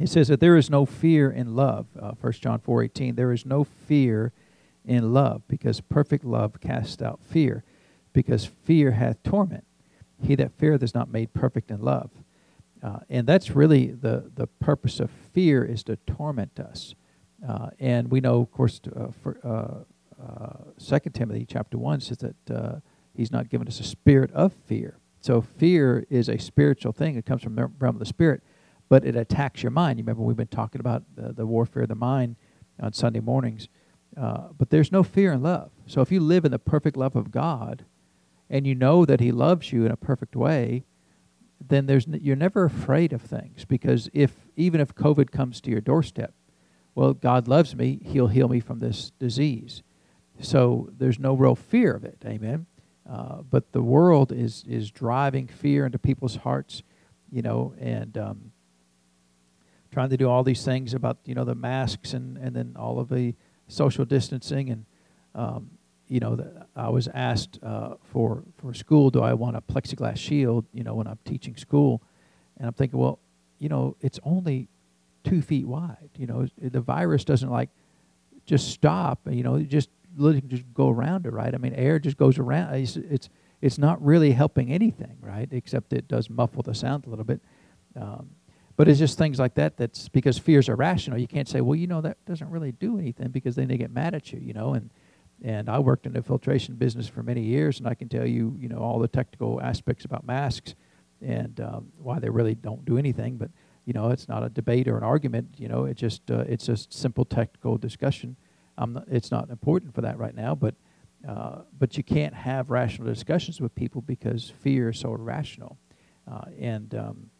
It says that there is no fear in love. Uh, 1 John 4:18. There is no fear in love, because perfect love casts out fear, because fear hath torment. He that feareth is not made perfect in love. Uh, and that's really the, the purpose of fear is to torment us. Uh, and we know, of course, uh, for uh, uh, Second Timothy chapter one says that uh, he's not given us a spirit of fear. So fear is a spiritual thing; it comes from the realm of the spirit, but it attacks your mind. You remember we've been talking about the, the warfare of the mind on Sunday mornings. but there's no fear in love. So if you live in the perfect love of God, and you know that He loves you in a perfect way, then there's you're never afraid of things because if even if COVID comes to your doorstep, well, God loves me; He'll heal me from this disease. So there's no real fear of it. Amen. Uh, but the world is is driving fear into people's hearts, you know, and um, trying to do all these things about you know the masks and and then all of the social distancing and um, you know, the, I was asked uh, for for school, do I want a plexiglass shield? You know, when I'm teaching school, and I'm thinking, well, you know, it's only two feet wide. You know, the virus doesn't like just stop. You know, it just literally just go around it, right? I mean, air just goes around. It's it's, it's not really helping anything, right? Except it does muffle the sound a little bit. Um, but it's just things like that. That's because fears are rational. You can't say, well, you know, that doesn't really do anything because then they get mad at you, you know, and and I worked in the filtration business for many years, and I can tell you, you know, all the technical aspects about masks and um, why they really don't do anything. But you know, it's not a debate or an argument. You know, it just uh, it's a simple technical discussion. Not, it's not important for that right now, but uh, but you can't have rational discussions with people because fear is so irrational. Uh, and um,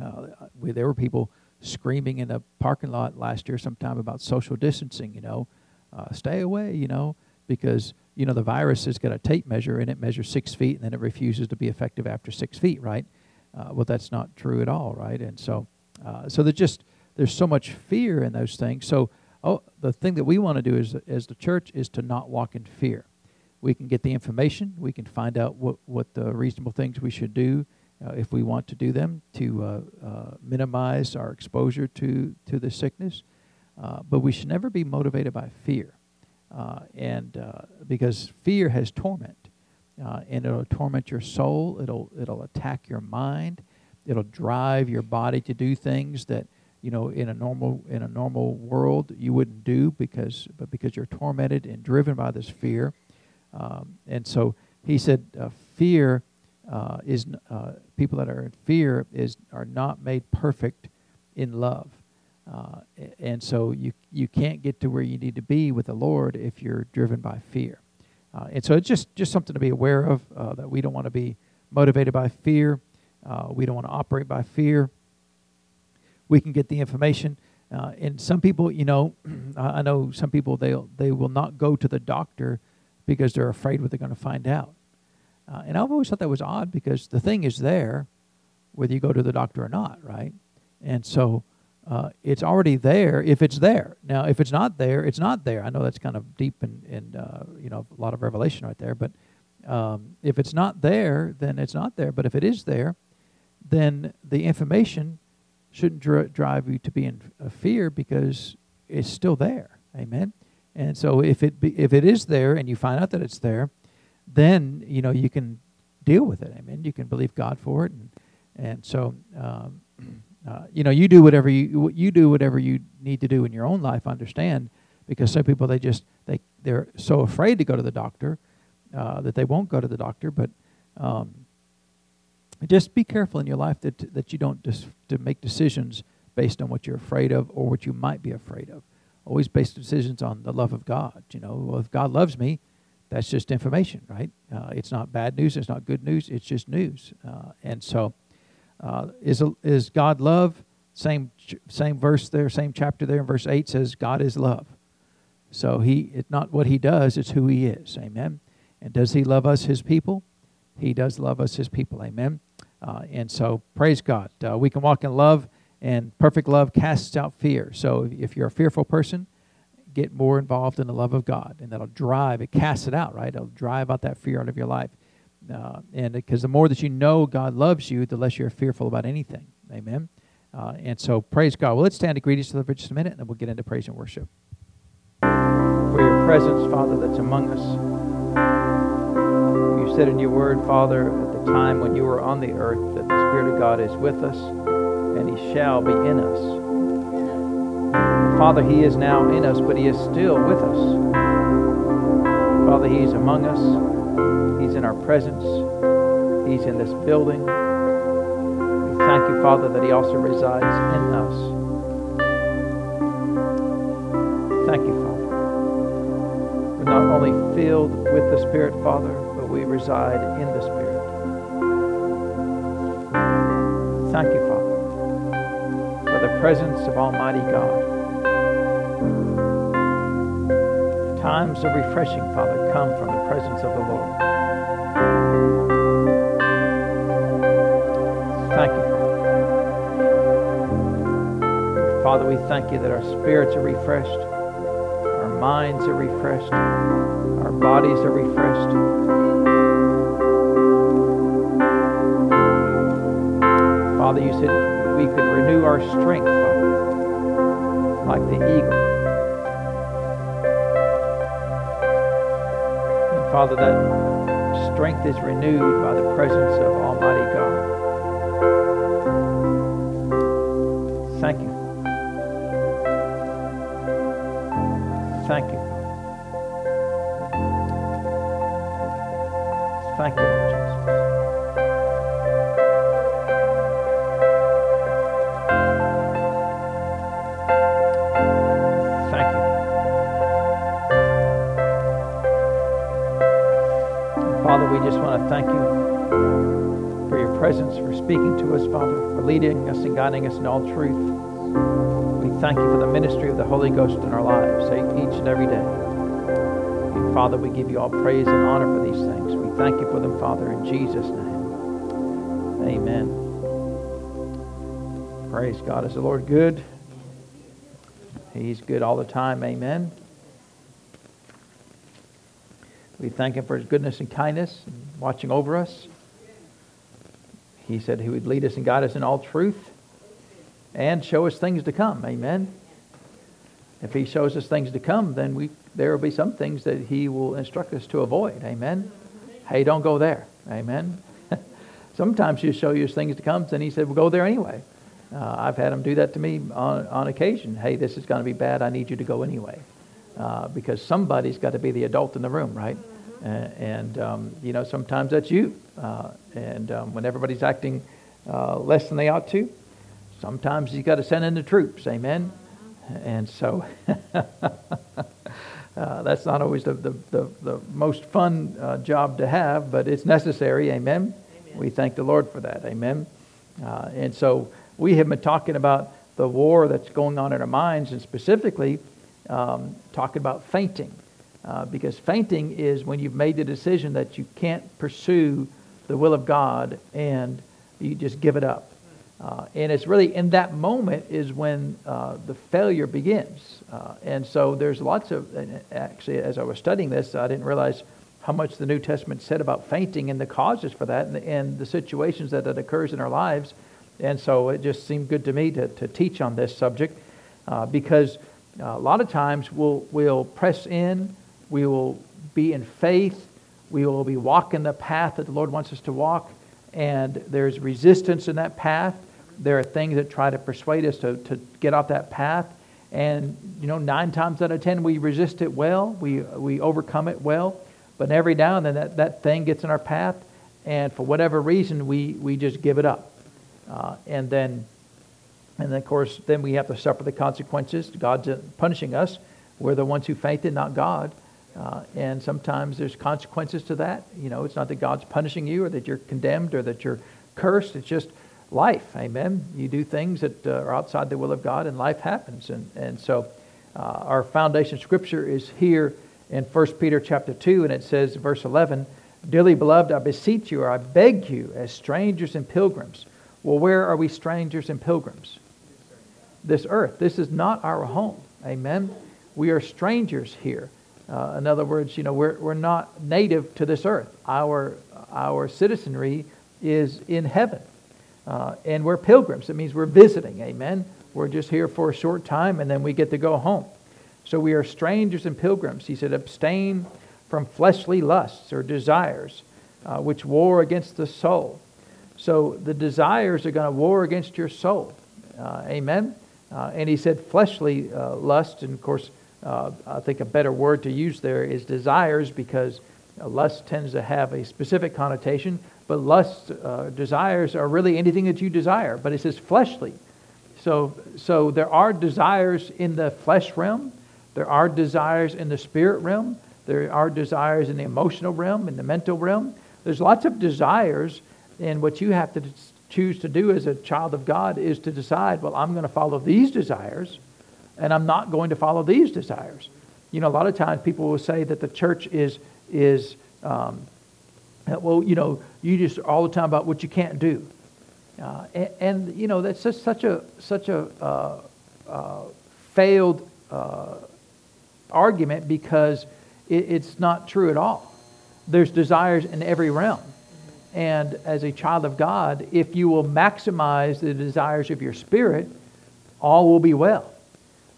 uh, we, there were people screaming in the parking lot last year sometime about social distancing. You know uh, stay away, you know, because, you know, the virus has got a tape measure and it measures six feet and then it refuses to be effective after six feet, right? Uh, well, that's not true at all, right? And so, uh, so there's just, there's so much fear in those things. So, oh, the thing that we want to do is, as the church is to not walk in fear. We can get the information. We can find out what, what the reasonable things we should do if we want to do them to uh, uh, minimize our exposure to, to the sickness. Uh, but we should never be motivated by fear, uh, and uh, because fear has torment, uh, and it'll torment your soul. It'll it'll attack your mind. It'll drive your body to do things that you know in a normal in a normal world you wouldn't do because but because you're tormented and driven by this fear. Um, and so he said, uh, fear is people that are in fear is are not made perfect in love. Uh, and so you you can't get to where you need to be with the Lord if you're driven by fear. Uh, and so it's just just something to be aware of uh, that we don't want to be motivated by fear. Uh, we don't want to operate by fear. We can get the information. Uh, and some people, you know, I know some people they they will not go to the doctor because they're afraid what they're going to find out. Uh, and I've always thought that was odd because the thing is there, whether you go to the doctor or not, right? And so uh, it's already there if it's there. Now, if it's not there, it's not there. I know that's kind of deep and, and uh, you know, a lot of revelation right there. But um, if it's not there, then it's not there. But if it is there, then the information shouldn't dr- drive you to be in fear because it's still there. Amen. And so if it be, if it is there and you find out that it's there, then you know you can deal with it. I mean, You can believe God for it, and and so um, uh, you know, you do whatever you you do whatever you need to do in your own life. Understand, because some people they just they they're so afraid to go to the doctor uh, that they won't go to the doctor. But um, just be careful in your life that that you don't just to make decisions based on what you're afraid of or what you might be afraid of. Always base decisions on the love of God. You know, well, if God loves me, that's just information, right? Uh, it's not bad news. It's not good news. It's just news. Uh, and so uh, is, is God love? Same, same verse there, same chapter there in verse 8 says, God is love. So he, it's not what he does, it's who he is. Amen. And does he love us, his people? He does love us, his people. Amen. Uh, and so, praise God. Uh, we can walk in love, and perfect love casts out fear. So, if you're a fearful person, get more involved in the love of God, and that'll drive, it casts it out, right? It'll drive out that fear out of your life. Uh, and because the more that you know God loves you, the less you're fearful about anything. Amen. Uh, and so, praise God. Well, let's stand to greet each other for just a minute, and then we'll get into praise and worship. For your presence, Father, that's among us. You said in your word, Father, at the time when you were on the earth, that the Spirit of God is with us, and He shall be in us. Father, He is now in us, but He is still with us. Father, He's among us. He's in our presence. He's in this building. We thank you, Father, that He also resides in us. Thank you, Father. We're not only filled with the Spirit, Father, but we reside in the Spirit. Thank you, Father, for the presence of Almighty God. Times of refreshing, Father, come from the presence of the Lord. Thank you, Father. We thank you that our spirits are refreshed, our minds are refreshed, our bodies are refreshed. Father, you said we could renew our strength, Father, like the eagle. Father, that strength is renewed by the presence of Almighty God. Thank you. Thank you. Guiding us in all truth. We thank you for the ministry of the Holy Ghost in our lives each and every day. And Father, we give you all praise and honor for these things. We thank you for them, Father, in Jesus' name. Amen. Praise God. Is the Lord good? He's good all the time. Amen. We thank him for his goodness and kindness and watching over us. He said he would lead us and guide us in all truth and show us things to come. Amen. If he shows us things to come, then we there will be some things that he will instruct us to avoid. Amen. Hey, don't go there. Amen. Sometimes he'll show you things to come, and he said, "Well, go there anyway." Uh, I've had him do that to me on, on occasion. Hey, this is going to be bad. I need you to go anyway, uh, because somebody's got to be the adult in the room, right? and um, you know sometimes that's you uh, and um, when everybody's acting uh, less than they ought to sometimes you got to send in the troops amen and so uh, that's not always the, the, the, the most fun uh, job to have but it's necessary amen, amen. we thank the lord for that amen uh, and so we have been talking about the war that's going on in our minds and specifically um, talking about fainting uh, because fainting is when you've made the decision that you can't pursue the will of God and you just give it up. Uh, and it's really in that moment is when uh, the failure begins. Uh, and so there's lots of, actually, as I was studying this, I didn't realize how much the New Testament said about fainting and the causes for that and the, and the situations that it occurs in our lives. And so it just seemed good to me to, to teach on this subject uh, because a lot of times we'll, we'll press in we will be in faith. We will be walking the path that the Lord wants us to walk. And there's resistance in that path. There are things that try to persuade us to, to get off that path. And, you know, nine times out of ten, we resist it well. We, we overcome it well. But every now and then, that, that thing gets in our path. And for whatever reason, we, we just give it up. Uh, and then, and then, of course, then we have to suffer the consequences. God's punishing us. We're the ones who fainted, not God. Uh, and sometimes there's consequences to that. You know, it's not that God's punishing you or that you're condemned or that you're cursed. It's just life. Amen. You do things that uh, are outside the will of God, and life happens. And and so, uh, our foundation scripture is here in 1 Peter chapter two, and it says, verse 11, "Dearly beloved, I beseech you, or I beg you, as strangers and pilgrims." Well, where are we strangers and pilgrims? This earth. This is not our home. Amen. We are strangers here. Uh, in other words, you know, we're, we're not native to this earth. Our, our citizenry is in heaven. Uh, and we're pilgrims. It means we're visiting. Amen. We're just here for a short time and then we get to go home. So we are strangers and pilgrims. He said, abstain from fleshly lusts or desires uh, which war against the soul. So the desires are going to war against your soul. Uh, amen. Uh, and he said fleshly uh, lust, and of course, uh, I think a better word to use there is desires because lust tends to have a specific connotation, but lust, uh, desires are really anything that you desire. But it says fleshly. So, so there are desires in the flesh realm, there are desires in the spirit realm, there are desires in the emotional realm, in the mental realm. There's lots of desires, and what you have to choose to do as a child of God is to decide, well, I'm going to follow these desires, and I'm not going to follow these desires. You know, a lot of times people will say that the church is is um, well, you know, you just all the time about what you can't do, uh, and, and, you know that's just such a such a uh, uh, failed uh, argument because it, it's not true at all. There's desires in every realm. And as a child of God, if you will maximize the desires of your spirit, all will be well.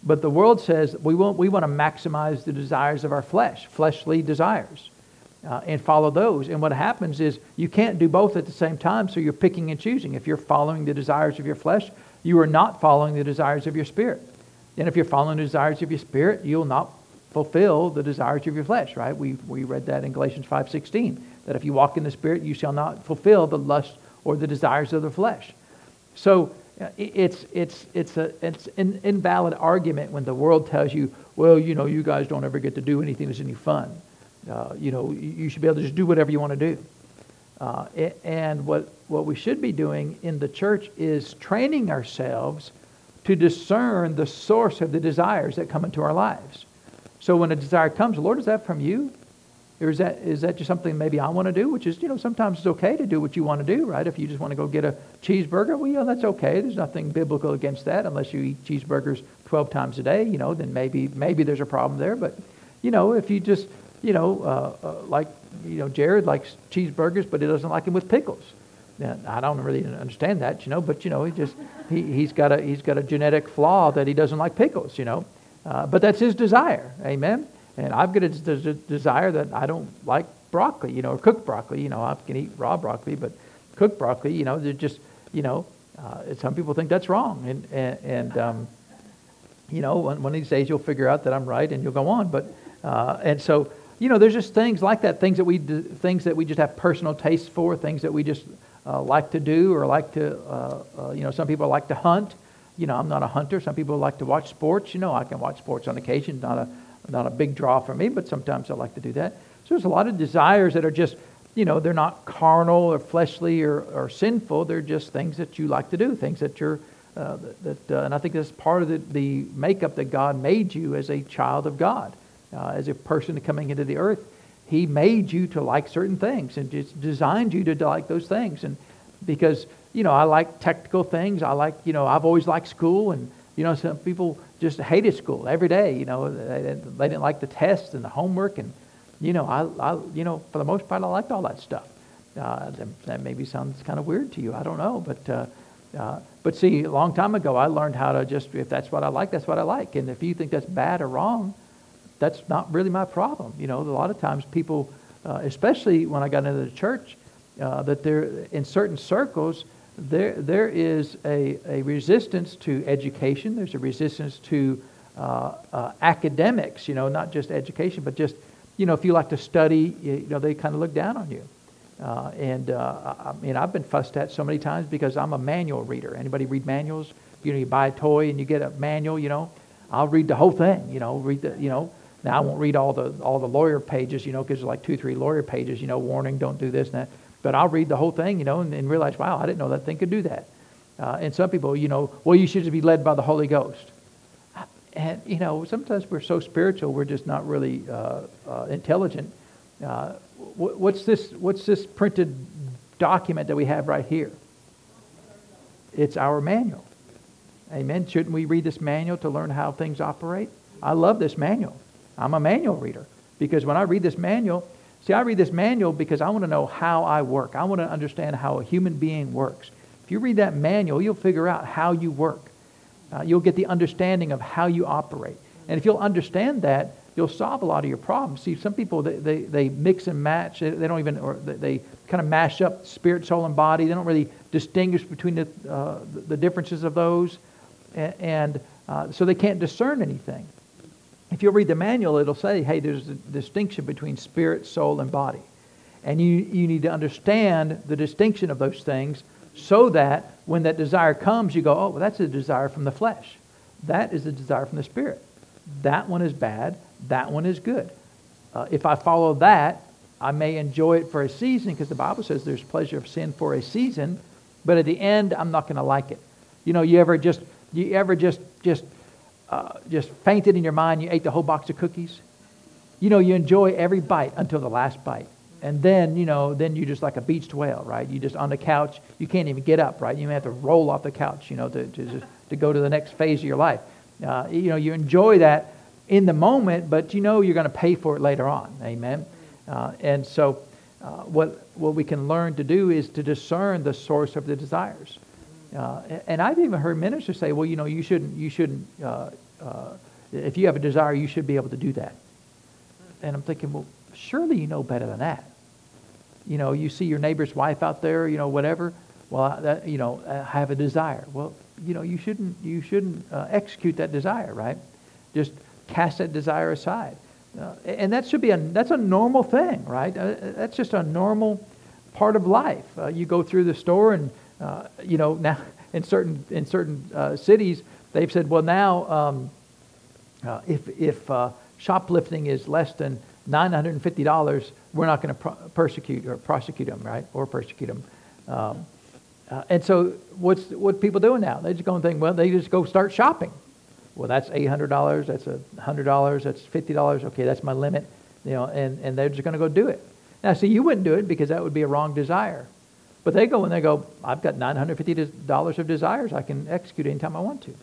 But the world says we, want we want to maximize the desires of our flesh, fleshly desires, uh, and follow those. And what happens is you can't do both at the same time, so you're picking and choosing. If you're following the desires of your flesh, you are not following the desires of your spirit. And if you're following the desires of your spirit, you'll not fulfill the desires of your flesh, right? We, we read that in Galatians 5.16, that if you walk in the Spirit, you shall not fulfill the lust or the desires of the flesh. So it's, it's, it's, a, it's an invalid argument when the world tells you, well, you know, you guys don't ever get to do anything that's any fun. Uh, you know, you should be able to just do whatever you want to do. Uh, and what, what we should be doing in the church is training ourselves to discern the source of the desires that come into our lives. So when a desire comes, Lord, is that from you? Or is that, is that just something maybe I want to do? Which is, you know, sometimes it's okay to do what you want to do, right? If you just want to go get a cheeseburger, well, yeah, that's okay. There's nothing biblical against that unless you eat cheeseburgers 12 times a day, you know, then maybe, maybe there's a problem there. But, you know, if you just, you know, uh, uh, like, you know, Jared likes cheeseburgers, but he doesn't like them with pickles. Now, I don't really understand that, you know, but, you know, he just, he, he's, got a, he's got a genetic flaw that he doesn't like pickles, you know. Uh, but that's his desire. Amen? And I've got a desire that I don't like broccoli, you know, or cooked broccoli. You know, I can eat raw broccoli, but cooked broccoli, you know, they're just, you know, uh, some people think that's wrong. And, and, and um, you know, one, one, of these days you'll figure out that I'm right and you'll go on. But, uh, and so, you know, there's just things like that, things that we, things that we just have personal tastes for, things that we just uh, like to do or like to, uh, uh, you know, some people like to hunt you know, I'm not a hunter. Some people like to watch sports. You know, I can watch sports on occasion. Not a, not a big draw for me, but sometimes I like to do that. So there's a lot of desires that are just, you know, they're not carnal or fleshly or, or sinful. They're just things that you like to do, things that you're, uh, that, uh, and I think that's part of the, the makeup that God made you as a child of God, uh, as a person coming into the earth. He made you to like certain things and just designed you to like those things. And because you know, I like technical things. I like, you know, I've always liked school, and you know, some people just hated school every day. You know, they didn't, they didn't like the tests and the homework, and you know, I, I, you know, for the most part, I liked all that stuff. Uh, that maybe sounds kind of weird to you. I don't know, but uh, uh, but see, a long time ago, I learned how to just if that's what I like, that's what I like, and if you think that's bad or wrong, that's not really my problem. You know, a lot of times people, uh, especially when I got into the church, uh, that they're in certain circles there, there is a, a resistance to education. There's a resistance to uh, uh, academics, you know, not just education, but just, you know, if you like to study, you know, they kind of look down on you. Uh, and uh, I mean, I've been fussed at so many times because I'm a manual reader. Anybody read manuals? You know, you buy a toy and you get a manual, you know, I'll read the whole thing, you know, read the, you know, now I won't read all the all the lawyer pages, you know, because there's like two, three lawyer pages, you know, warning, don't do this and that. But I'll read the whole thing, you know, and, and realize, wow, I didn't know that thing could do that. Uh, and some people, you know, well, you should just be led by the Holy Ghost. And, you know, sometimes we're so spiritual, we're just not really uh, uh, intelligent. Uh, what's, this, what's this printed document that we have right here? It's our manual. Amen. Shouldn't we read this manual to learn how things operate? I love this manual. I'm a manual reader because when I read this manual, See, I read this manual because I want to know how I work. I want to understand how a human being works. If you read that manual, you'll figure out how you work. Uh, you'll get the understanding of how you operate. And if you'll understand that, you'll solve a lot of your problems. See, some people, they, they, they mix and match. They, they don't even, or they, they, kind of mash up spirit, soul, and body. They don't really distinguish between the, uh, the differences of those. And, and uh, so they can't discern anything. If you'll read the manual, it'll say, hey, there's a distinction between spirit, soul, and body. And you, you need to understand the distinction of those things so that when that desire comes, you go, oh, well, that's a desire from the flesh. That is a desire from the spirit. That one is bad. That one is good. Uh, if I follow that, I may enjoy it for a season because the Bible says there's pleasure of sin for a season, but at the end, I'm not going to like it. You know, you ever just, you ever just, just, uh, just fainted in your mind? You ate the whole box of cookies. You know, you enjoy every bite until the last bite. And then you know then you're just like a beached whale right? You just on the couch. You can't even get up right? You may have to roll off the couch you know to, to, to go to the next phase of your life. Uh, you know you enjoy that in the moment but you know you're going to pay for it later on. Amen? Uh, and so uh, what what we can learn to do is to discern the source of the desires uh, and I've even heard ministers say well you know you shouldn't you shouldn't uh, uh, if you have a desire you should be able to do that and I'm thinking well surely you know better than that you know, you see your neighbor's wife out there, you know, whatever. Well, that, you know, I have a desire. Well, you know, you shouldn't you shouldn't uh, execute that desire, right? Just cast that desire aside, uh, and that should be a that's a normal thing, right? Uh, that's just a normal part of life. You go through the store, and uh, you know now in certain in certain uh, cities they've said, well, now um, if if shoplifting is less than $950, we're not going to pro- persecute or prosecute them, right? Or persecute them. Um, uh, and so what's what people doing now? They just go and think, well, they just go start shopping. Well, that's $800, that's $100, that's $50. Okay, that's my limit. You know, and, and they're just going to go do it. Now, see, you wouldn't do it because that would be a wrong desire. But they go and they go, I've got $950 of desires I can execute anytime I want to.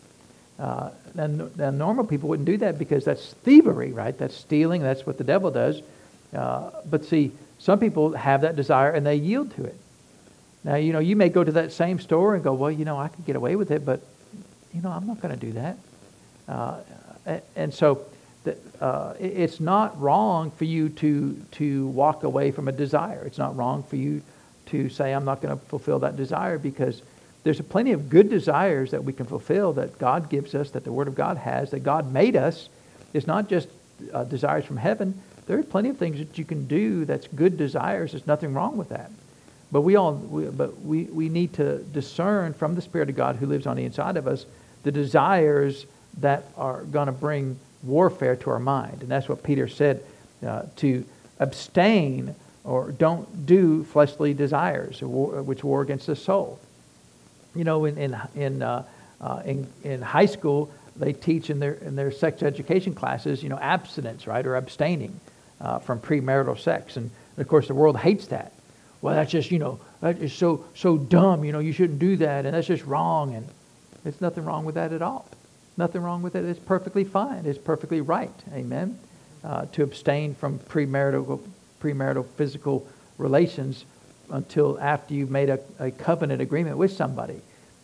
Uh, and, and, normal people wouldn't do that because that's thievery, right? That's stealing. That's what the devil does. Uh, but see, some people have that desire and they yield to it. Now, you know, you may go to that same store and go, well, you know, I could get away with it, but, you know, I'm not going to do that. Uh, and so the, uh, it's not wrong for you to, to walk away from a desire. It's not wrong for you to say, I'm not going to fulfill that desire because there's plenty of good desires that we can fulfill that God gives us, that the Word of God has, that God made us. It's not just uh, desires from heaven. There are plenty of things that you can do that's good desires. There's nothing wrong with that. But we all, we, but we, we need to discern from the Spirit of God who lives on the inside of us the desires that are going to bring warfare to our mind. And that's what Peter said uh, to abstain or don't do fleshly desires, which war against the soul you know, in in in, uh, uh, in, in high school, they teach in their in their sex education classes, you know, abstinence, right, or abstaining uh, from premarital sex, and of course the world hates that. Well, that's just you know that is so so dumb. You know, you shouldn't do that, and that's just wrong. And there's nothing wrong with that at all. Nothing wrong with it. It's perfectly fine. It's perfectly right. Amen. Uh, to abstain from premarital premarital physical relations until after you've made a, a covenant agreement with somebody.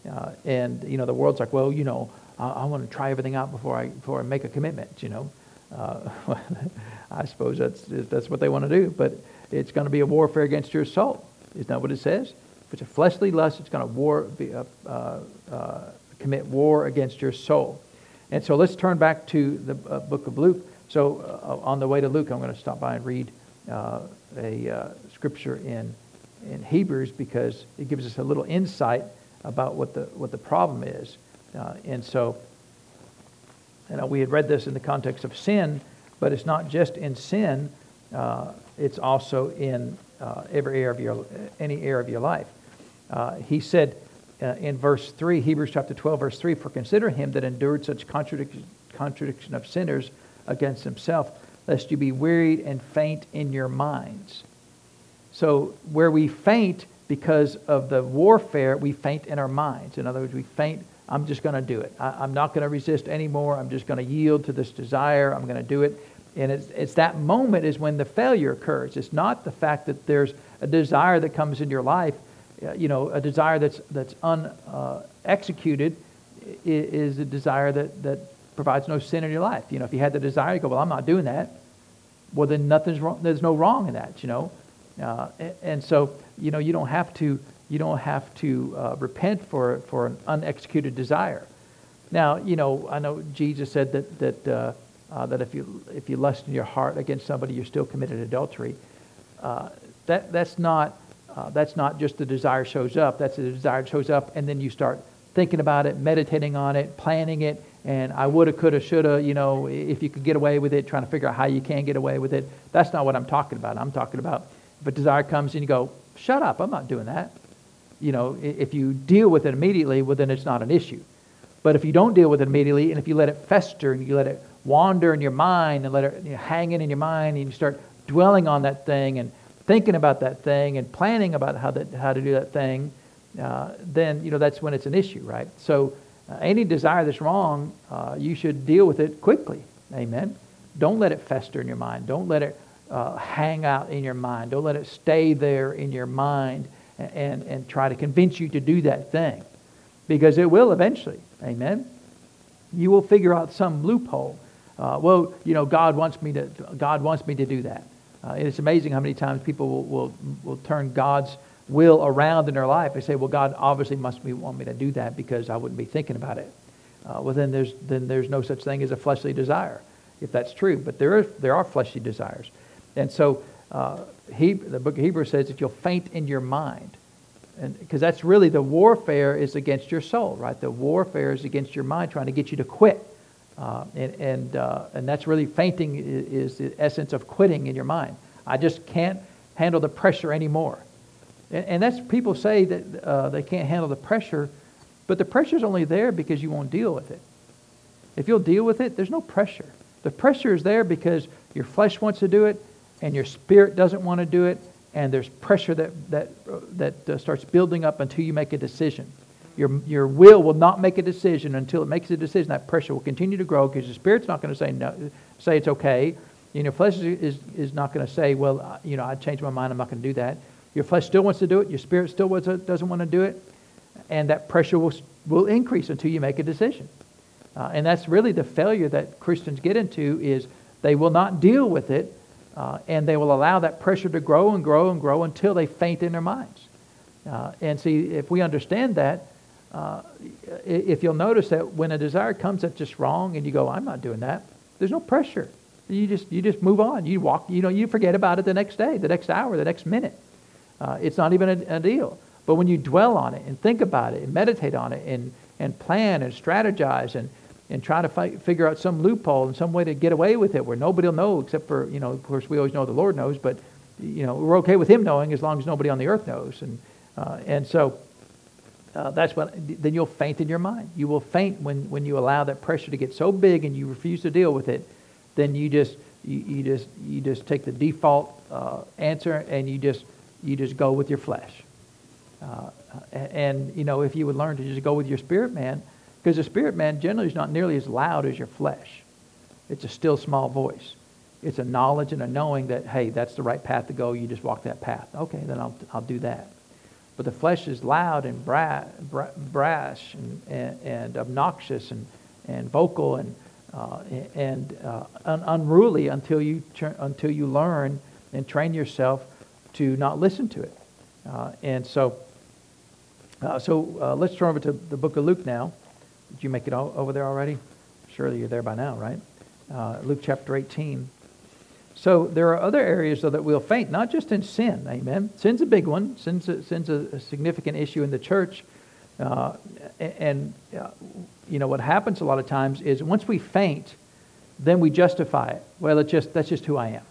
Uh, and, you know, the world's like, well, you know, I, I want to try everything out before I, before I make a commitment, you know. Uh, I suppose that's, that's what they want to do, but it's going to be a warfare against your soul. Isn't that what it says? If it's a fleshly lust, it's going to war, be, uh, uh, commit war against your soul. And so let's turn back to the uh, book of Luke. So uh, on the way to Luke, I'm going to stop by and read uh, a uh, scripture in in Hebrews because it gives us a little insight about what the what the problem is. Uh, and so, you know, we had read this in the context of sin, but it's not just in sin; uh, it's also in uh, every area of your any area of your life. Uh, he said in verse three, Hebrews chapter twelve, verse three, "For consider him that endured such contradiction, contradiction of sinners against himself, lest you be wearied and faint in your minds." So where we faint because of the warfare, we faint in our minds. In other words, we faint, I'm just going to do it. I, am not going to resist anymore. I'm just going to yield to this desire. I'm going to do it. And it's, it's that moment is when the failure occurs. It's not the fact that there's a desire that comes in your life uh, you know, a desire that's, that's unexecuted uh, is a desire that, that provides no sin in your life. You know, if you had the desire, you go, well, I'm not doing that. Well, then nothing's wrong. There's no wrong in that, you know. Uh, and, and, so, you know, you don't have to, you don't have to uh, repent for, for an unexecuted desire. Now, you know, I know Jesus said that, that, uh, uh that if, you, if you lust in your heart against somebody, you're still committed adultery. Uh, that, that's not uh, that's not just the desire shows up. That's the desire shows up, and then you start thinking about it, meditating on it, planning it, and I woulda, coulda, shoulda. You know, if you could get away with it, trying to figure out how you can get away with it. That's not what I'm talking about. I'm talking about if a desire comes and you go, "Shut up! I'm not doing that." You know, if you deal with it immediately, well, then it's not an issue. But if you don't deal with it immediately, and if you let it fester and you let it wander in your mind and let it you know, hang in, in your mind, and you start dwelling on that thing and thinking about that thing and planning about how, that, how to do that thing, uh, then you know that's when it's an issue, right? So any desire that's wrong, uh, you should deal with it quickly. Amen. Don't let it fester in your mind. Don't let it uh, hang out in your mind. Don't let it stay there in your mind and, and, and try to convince you to do that thing, because it will eventually. Amen. You will figure out some loophole. Uh, well, you know, God wants me to. God wants me to do that. Uh, it's amazing how many times people will, will, will turn God's will around in their life. They say, well, God obviously must be, want me to do that because I wouldn't be thinking about it. Uh, well, then there's, then there's no such thing as a fleshly desire, if that's true. But there, is, there are fleshly desires. And so uh, he, the book of Hebrews says if you'll faint in your mind, because that's really the warfare is against your soul, right? The warfare is against your mind, trying to get you to quit. Uh, and and, uh, and that's really fainting is, the essence of quitting in your mind. I just can't handle the pressure anymore. And, and that's people say that uh, they can't handle the pressure, but the pressure is only there because you won't deal with it. If you'll deal with it, there's no pressure. The pressure is there because your flesh wants to do it, and your spirit doesn't want to do it, and there's pressure that that that uh, starts building up until you make a decision. Your, your will will not make a decision until it makes a decision. That pressure will continue to grow because the spirit's not going to say no, say it's okay. You know, flesh is, is not going to say, well, you know, I changed my mind. I'm not going to do that. Your flesh still wants to do it. Your spirit still doesn't want to do it. And that pressure will, will increase until you make a decision. Uh, and that's really the failure that Christians get into is they will not deal with it uh, and they will allow that pressure to grow and grow and grow until they faint in their minds. Uh, and see, if we understand that, uh, if you'll notice that when a desire comes that's just wrong and you go, I'm not doing that, there's no pressure. You just, you just move on. You walk, you know, you forget about it the next day, the next hour, the next minute. Uh, it's not even a, a, deal. But when you dwell on it and think about it and meditate on it and, and plan and strategize and, and try to fi- figure out some loophole and some way to get away with it where nobody will know except for, you know, of course we always know the Lord knows, but, you know, we're okay with him knowing as long as nobody on the earth knows. And, uh, and so uh, that's what then you'll faint in your mind. You will faint when, when you allow that pressure to get so big and you refuse to deal with it. Then you just you, you just you just take the default uh, answer and you just you just go with your flesh. Uh, and you know if you would learn to just go with your spirit man, because the spirit man generally is not nearly as loud as your flesh. It's a still small voice. It's a knowledge and a knowing that hey that's the right path to go. You just walk that path. Okay, then I'll I'll do that. But the flesh is loud and bra- bra- brash and, and, and, obnoxious and, and vocal and, uh, and uh, un- unruly until you, until you learn and train yourself to not listen to it. Uh, and so, uh, so uh, let's turn over to the book of Luke now. Did you make it over there already? Surely you're there by now, right? Uh, Luke chapter 18. So there are other areas, though, that we'll faint, not just in sin. Amen. Sin's a big one. Sin's a, sin's a, significant issue in the church. Uh, and, uh, you know, what happens a lot of times is once we faint, then we justify it. Well, it's just, that's just who I am.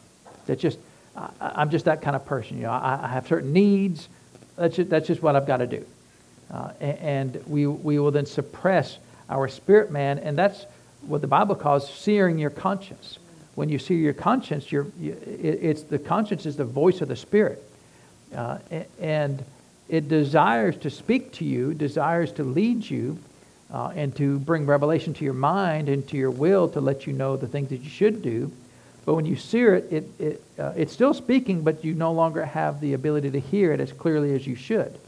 That's just, I, am just that kind of person. You know, I, I have certain needs. That's just, that's just what I've got to do. Uh, and we, we will then suppress our spirit man, and that's what the Bible calls searing your conscience when you see your conscience, you, it's the conscience is the voice of the Spirit, uh, and it desires to speak to you, desires to lead you, uh, and to bring revelation to your mind and to your will to let you know the things that you should do. But when you sear it, it, it uh, it's still speaking, but you no longer have the ability to hear it as clearly as you should.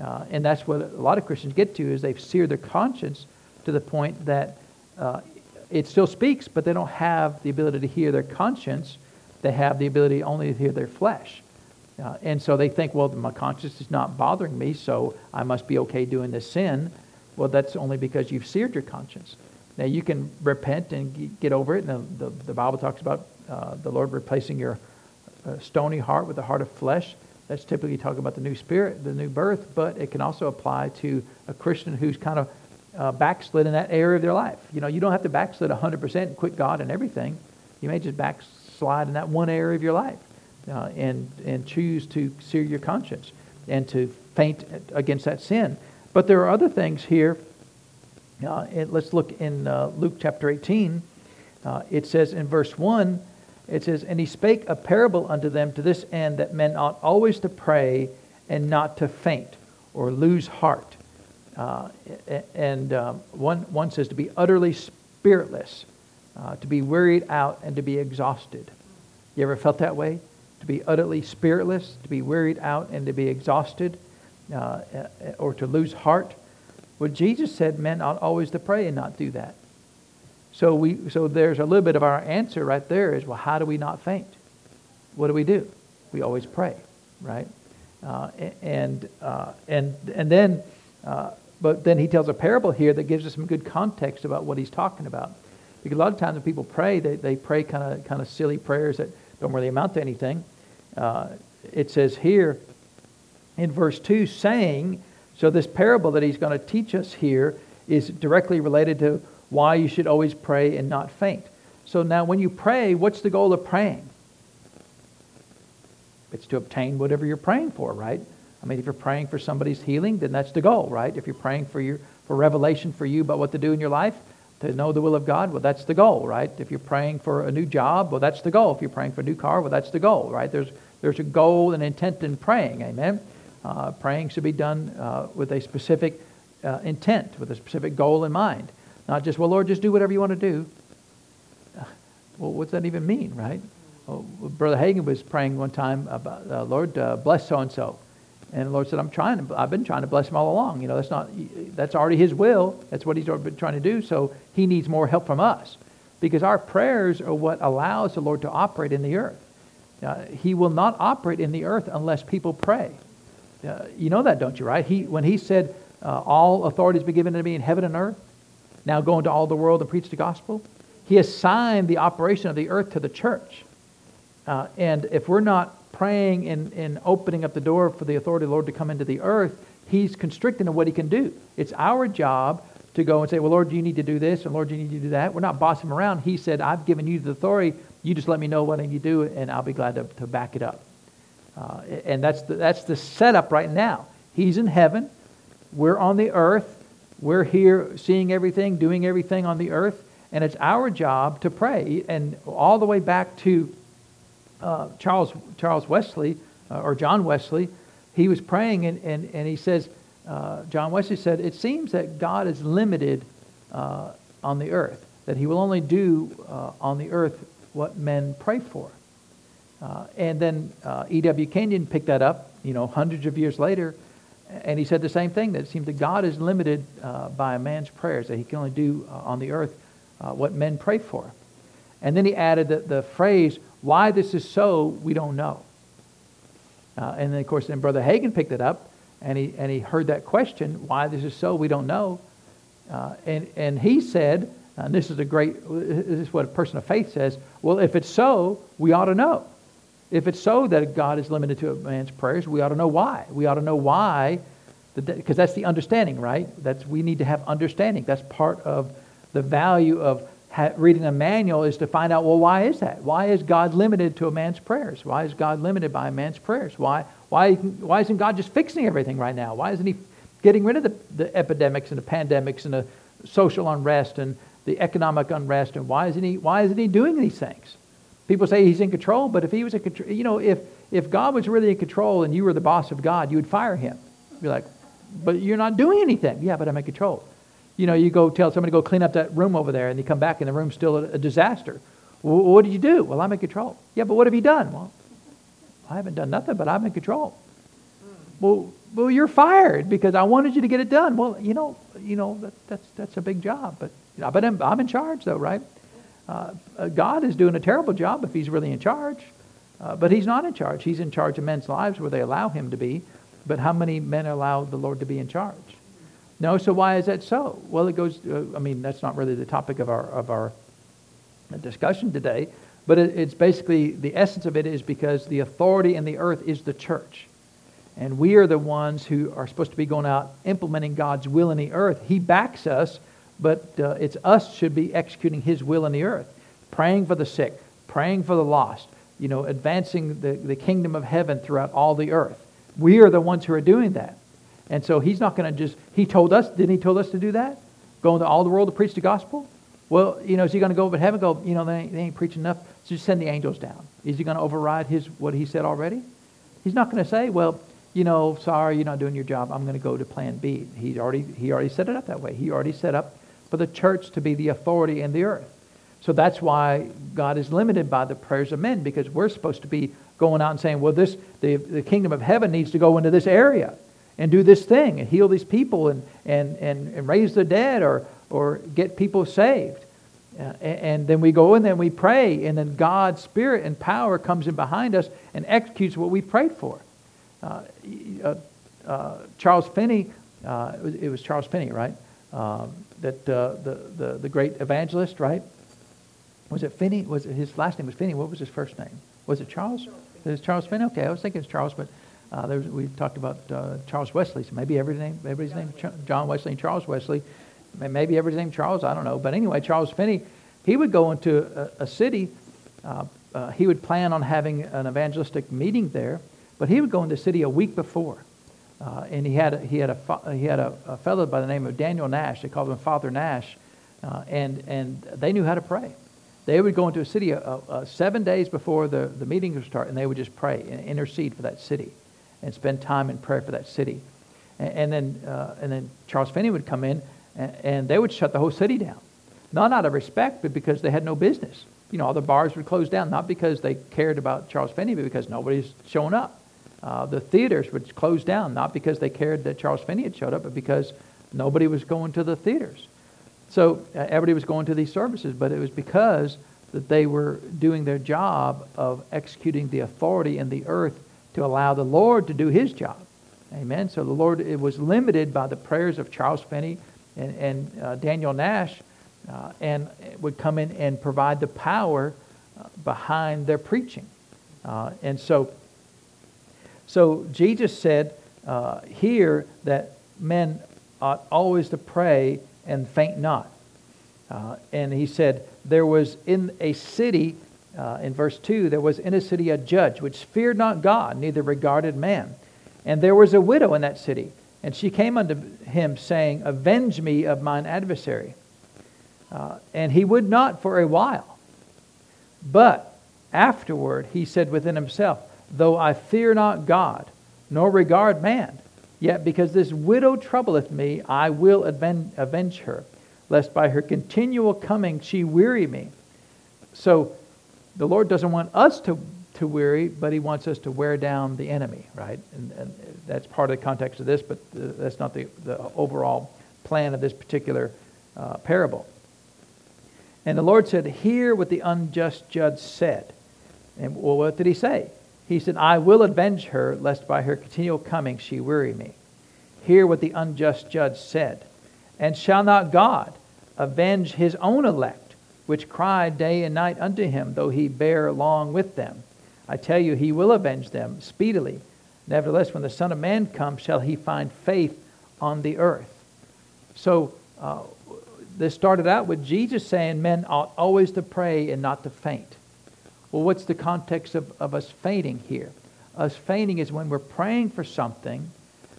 Uh, and that's what a lot of Christians get to is they've seared their conscience to the point that uh, it still speaks, but they don't have the ability to hear their conscience. They have the ability only to hear their flesh. Uh, and so they think, well, my conscience is not bothering me, so I must be okay doing this sin. Well, that's only because you've seared your conscience. Now, you can repent and get over it. And the, the, the Bible talks about uh, the Lord replacing your uh, stony heart with a heart of flesh. That's typically talking about the new spirit, the new birth, but it can also apply to a Christian who's kind of uh, backslid in that area of their life. You know, you don't have to backslid 100% and quit God and everything. You may just backslide in that one area of your life uh, and, and choose to sear your conscience and to faint against that sin. But there are other things here. Uh, let's look in uh, Luke chapter 18. Uh, it says in verse 1, it says, And he spake a parable unto them to this end that men ought always to pray and not to faint or lose heart. Uh, and um, one, one says to be utterly spiritless, uh, to be wearied out and to be exhausted. You ever felt that way? To be utterly spiritless, to be wearied out and to be exhausted, uh, or to lose heart. Well, Jesus said men ought always to pray and not do that. So, we, so there's a little bit of our answer right there is, well, how do we not faint? What do we do? We always pray, right? Uh, and, uh, and, and then, uh, but then he tells a parable here that gives us some good context about what he's talking about. Because a lot of times when people pray, they, they pray kind of kind of silly prayers that don't really amount to anything. Uh, it says here in verse 2, saying, so this parable that he's going to teach us here is directly related to why you should always pray and not faint. So now, when you pray, what's the goal of praying? It's to obtain whatever you're praying for, right? I mean, if you're praying for somebody's healing, then that's the goal, right? If you're praying for your for revelation for you about what to do in your life, to know the will of God, well, that's the goal, right? If you're praying for a new job, well, that's the goal. If you're praying for a new car, well, that's the goal, right? There's there's a goal and intent in praying, amen. Uh, praying should be done uh, with a specific uh, intent, with a specific goal in mind. Not just, well, Lord, just do whatever you want to do. Well, what's that even mean, right? Well, Brother Hagin was praying one time about, uh, Lord, uh, bless so and so. And the Lord said, I'm trying to, I've been trying to bless him all along. You know, that's not, that's already his will. That's what he's been trying to do. So he needs more help from us because our prayers are what allows the Lord to operate in the earth. Uh, he will not operate in the earth unless people pray. Uh, you know that, don't you, right? He, when he said, uh, all authority has been given to me in heaven and earth, now go into all the world and preach the gospel. He assigned the operation of the earth to the church. Uh, and if we're not praying and, and opening up the door for the authority of the Lord to come into the earth, he's constricting in what he can do. It's our job to go and say, well, Lord, you need to do this, and Lord, you need to do that. We're not bossing him around. He said, I've given you the authority. You just let me know what I need to do, and I'll be glad to, to back it up. Uh, and that's the, that's the setup right now. He's in heaven. We're on the earth. We're here seeing everything, doing everything on the earth, and it's our job to pray. And all the way back to uh, Charles, Charles Wesley, uh, or John Wesley, he was praying, and, and, and he says, uh, John Wesley said, It seems that God is limited uh, on the earth, that he will only do uh, on the earth what men pray for. Uh, and then E.W. Kenyon picked that up, you know, hundreds of years later, and he said the same thing that it seems that God is limited uh, by a man's prayers, that he can only do uh, on the earth uh, what men pray for. And then he added the, the phrase, why this is so, we don't know. Uh, and then, of course, then Brother Hagin picked it up and he, and he heard that question, why this is so, we don't know. Uh, and, and he said, and this is a great, this is what a person of faith says, well, if it's so, we ought to know. If it's so that God is limited to a man's prayers, we ought to know why. We ought to know why, because that's the understanding, right? That's we need to have understanding. That's part of the value of reading a manual is to find out, well, why is that? Why is God limited to a man's prayers? Why is God limited by a man's prayers? Why, why, why isn't God just fixing everything right now? Why isn't he getting rid of the, the epidemics and the pandemics and the social unrest and the economic unrest? And why isn't he, why isn't he doing these things? People say he's in control, but if he was in control, you know, if, if God was really in control and you were the boss of God, you would fire him. You'd be like, but you're not doing anything. Yeah, but I'm in control. You know, you go tell somebody to go clean up that room over there, and you come back and the room's still a, a disaster. Well, what did you do? Well, I'm in control. Yeah, but what have you done? Well, I haven't done nothing, but I'm in control. Hmm. well, well, you're fired because I wanted you to get it done. Well, you know, you know that, that's that's a big job, but but I'm, I'm in charge though, right? Uh, uh, God is doing a terrible job if He's really in charge, uh, but He's not in charge. He's in charge of men's lives where they allow Him to be. But how many men allow the Lord to be in charge? No. So why is that so? Well, it goes. Uh, I mean, that's not really the topic of our of our discussion today. But it, it's basically the essence of it is because the authority in the earth is the church. And we are the ones who are supposed to be going out implementing God's will in the earth. He backs us, but uh, it's us should be executing His will in the earth, praying for the sick, praying for the lost, you know, advancing the, the kingdom of heaven throughout all the earth. We are the ones who are doing that. And so He's not going to just, He told us, didn't He told us to do that? Go into all the world to preach the gospel? Well, you know, is He going to go over to heaven go, you know, they ain't, they ain't preaching enough, so just send the angels down? Is He going to override his what He said already? He's not going to say, well, you know, sorry, you're not doing your job. I'm going to go to plan B. He already, he already set it up that way. He already set up for the church to be the authority in the earth. So that's why God is limited by the prayers of men because we're supposed to be going out and saying, well, this, the, the kingdom of heaven needs to go into this area and do this thing and heal these people and, and, and, and raise the dead or, or get people saved. Uh, and then we go in and we pray, and then God's Spirit and power comes in behind us and executes what we prayed for. Uh, uh, uh, Charles Finney, uh, it, was, Charles Finney, right? Um, that the, the, the great evangelist, right? Was it Finney? Was it, his last name was Finney? What was his first name? Was it Charles? It was Charles Finney. Okay, I was thinking it was Charles, but uh, was, we talked about uh, Charles Wesley, so maybe every name, everybody's name John Wesley and Charles Wesley. Maybe everybody's name Charles. I don't know. But anyway, Charles Finney, he would go into a, a city. Uh, he would plan on having an evangelistic meeting there, but he would go into the city a week before. Uh, and he had, a, he had, a, he had a, a, fellow by the name of Daniel Nash. They called him Father Nash. Uh, and, and they knew how to pray. They would go into a city uh, uh, seven days before the, the meeting would start, and they would just pray and intercede for that city and spend time in prayer for that city. And, and then, uh, and then Charles Finney would come in, and, and they would shut the whole city down. Not out of respect, but because they had no business. You know, all the bars would close down, not because they cared about Charles Finney, but because nobody's showing up. Uh, the theaters would close down, not because they cared that Charles Finney had showed up, but because nobody was going to the theaters. So uh, everybody was going to these services, but it was because that they were doing their job of executing the authority in the earth to allow the Lord to do his job. Amen. So the Lord it was limited by the prayers of Charles Finney and, and uh, Daniel Nash, uh, and would come in and provide the power uh, behind their preaching. Uh, and so so Jesus said uh, here that men ought always to pray and faint not. Uh, and he said, There was in a city, uh, in verse 2, there was in a city a judge which feared not God, neither regarded man. And there was a widow in that city. And she came unto him, saying, Avenge me of mine adversary. Uh, and he would not for a while. But afterward he said within himself, Though I fear not God, nor regard man, yet because this widow troubleth me, I will avenge her, lest by her continual coming she weary me. So the Lord doesn't want us to, to weary, but he wants us to wear down the enemy, right? And, and that's part of the context of this, but uh, that's not the, the overall plan of this particular uh, parable. And the Lord said, Hear what the unjust judge said. And well, what did he say? He said, I will avenge her, lest by her continual coming she weary me. Hear what the unjust judge said. And shall not God avenge his own elect, which cry day and night unto him, though he bear long with them? I tell you, he will avenge them speedily. Nevertheless, when the Son of Man comes, shall he find faith on the earth? So, uh, this started out with Jesus saying men ought always to pray and not to faint. Well, what's the context of, of us fainting here? Us fainting is when we're praying for something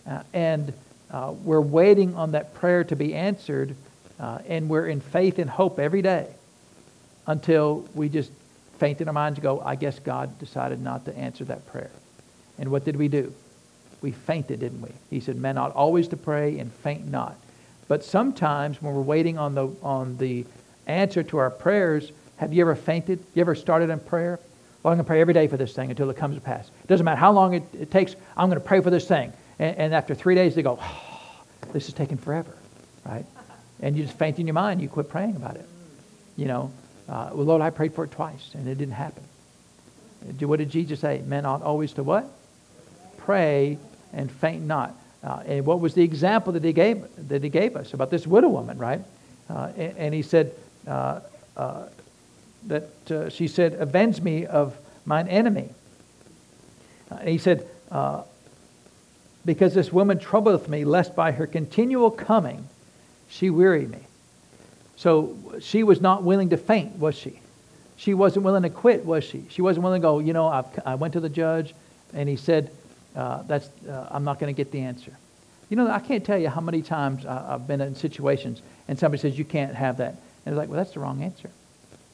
uh, and uh, we're waiting on that prayer to be answered uh, and we're in faith and hope every day until we just faint in our minds and go, I guess God decided not to answer that prayer. And what did we do? We fainted, didn't we? He said, Men ought always to pray and faint not. But sometimes when we're waiting on the, on the answer to our prayers, have you ever fainted? You ever started in prayer? Well, I'm going to pray every day for this thing until it comes to pass. It doesn't matter how long it, it takes, I'm going to pray for this thing. And, and after three days, they go, oh, this is taking forever, right? And you just faint in your mind. You quit praying about it. You know, uh, well, Lord, I prayed for it twice, and it didn't happen. What did Jesus say? Men ought always to what? Pray and faint not. Uh, and what was the example that he gave that he gave us about this widow woman, right? Uh, and, and, he said uh, uh that uh, she said, "Avenge me of mine enemy." Uh, and he said, "Because this woman troubleth me, lest by her continual coming she weary me." So she was not willing to faint, was she? She wasn't willing to quit, was she? She wasn't willing to go, you know, I've, i went to the judge and he said, uh, that's, uh, I'm not going to get the answer. You know, I can't tell you how many times I've been in situations and somebody says, you can't have that. And it's like, well, that's the wrong answer.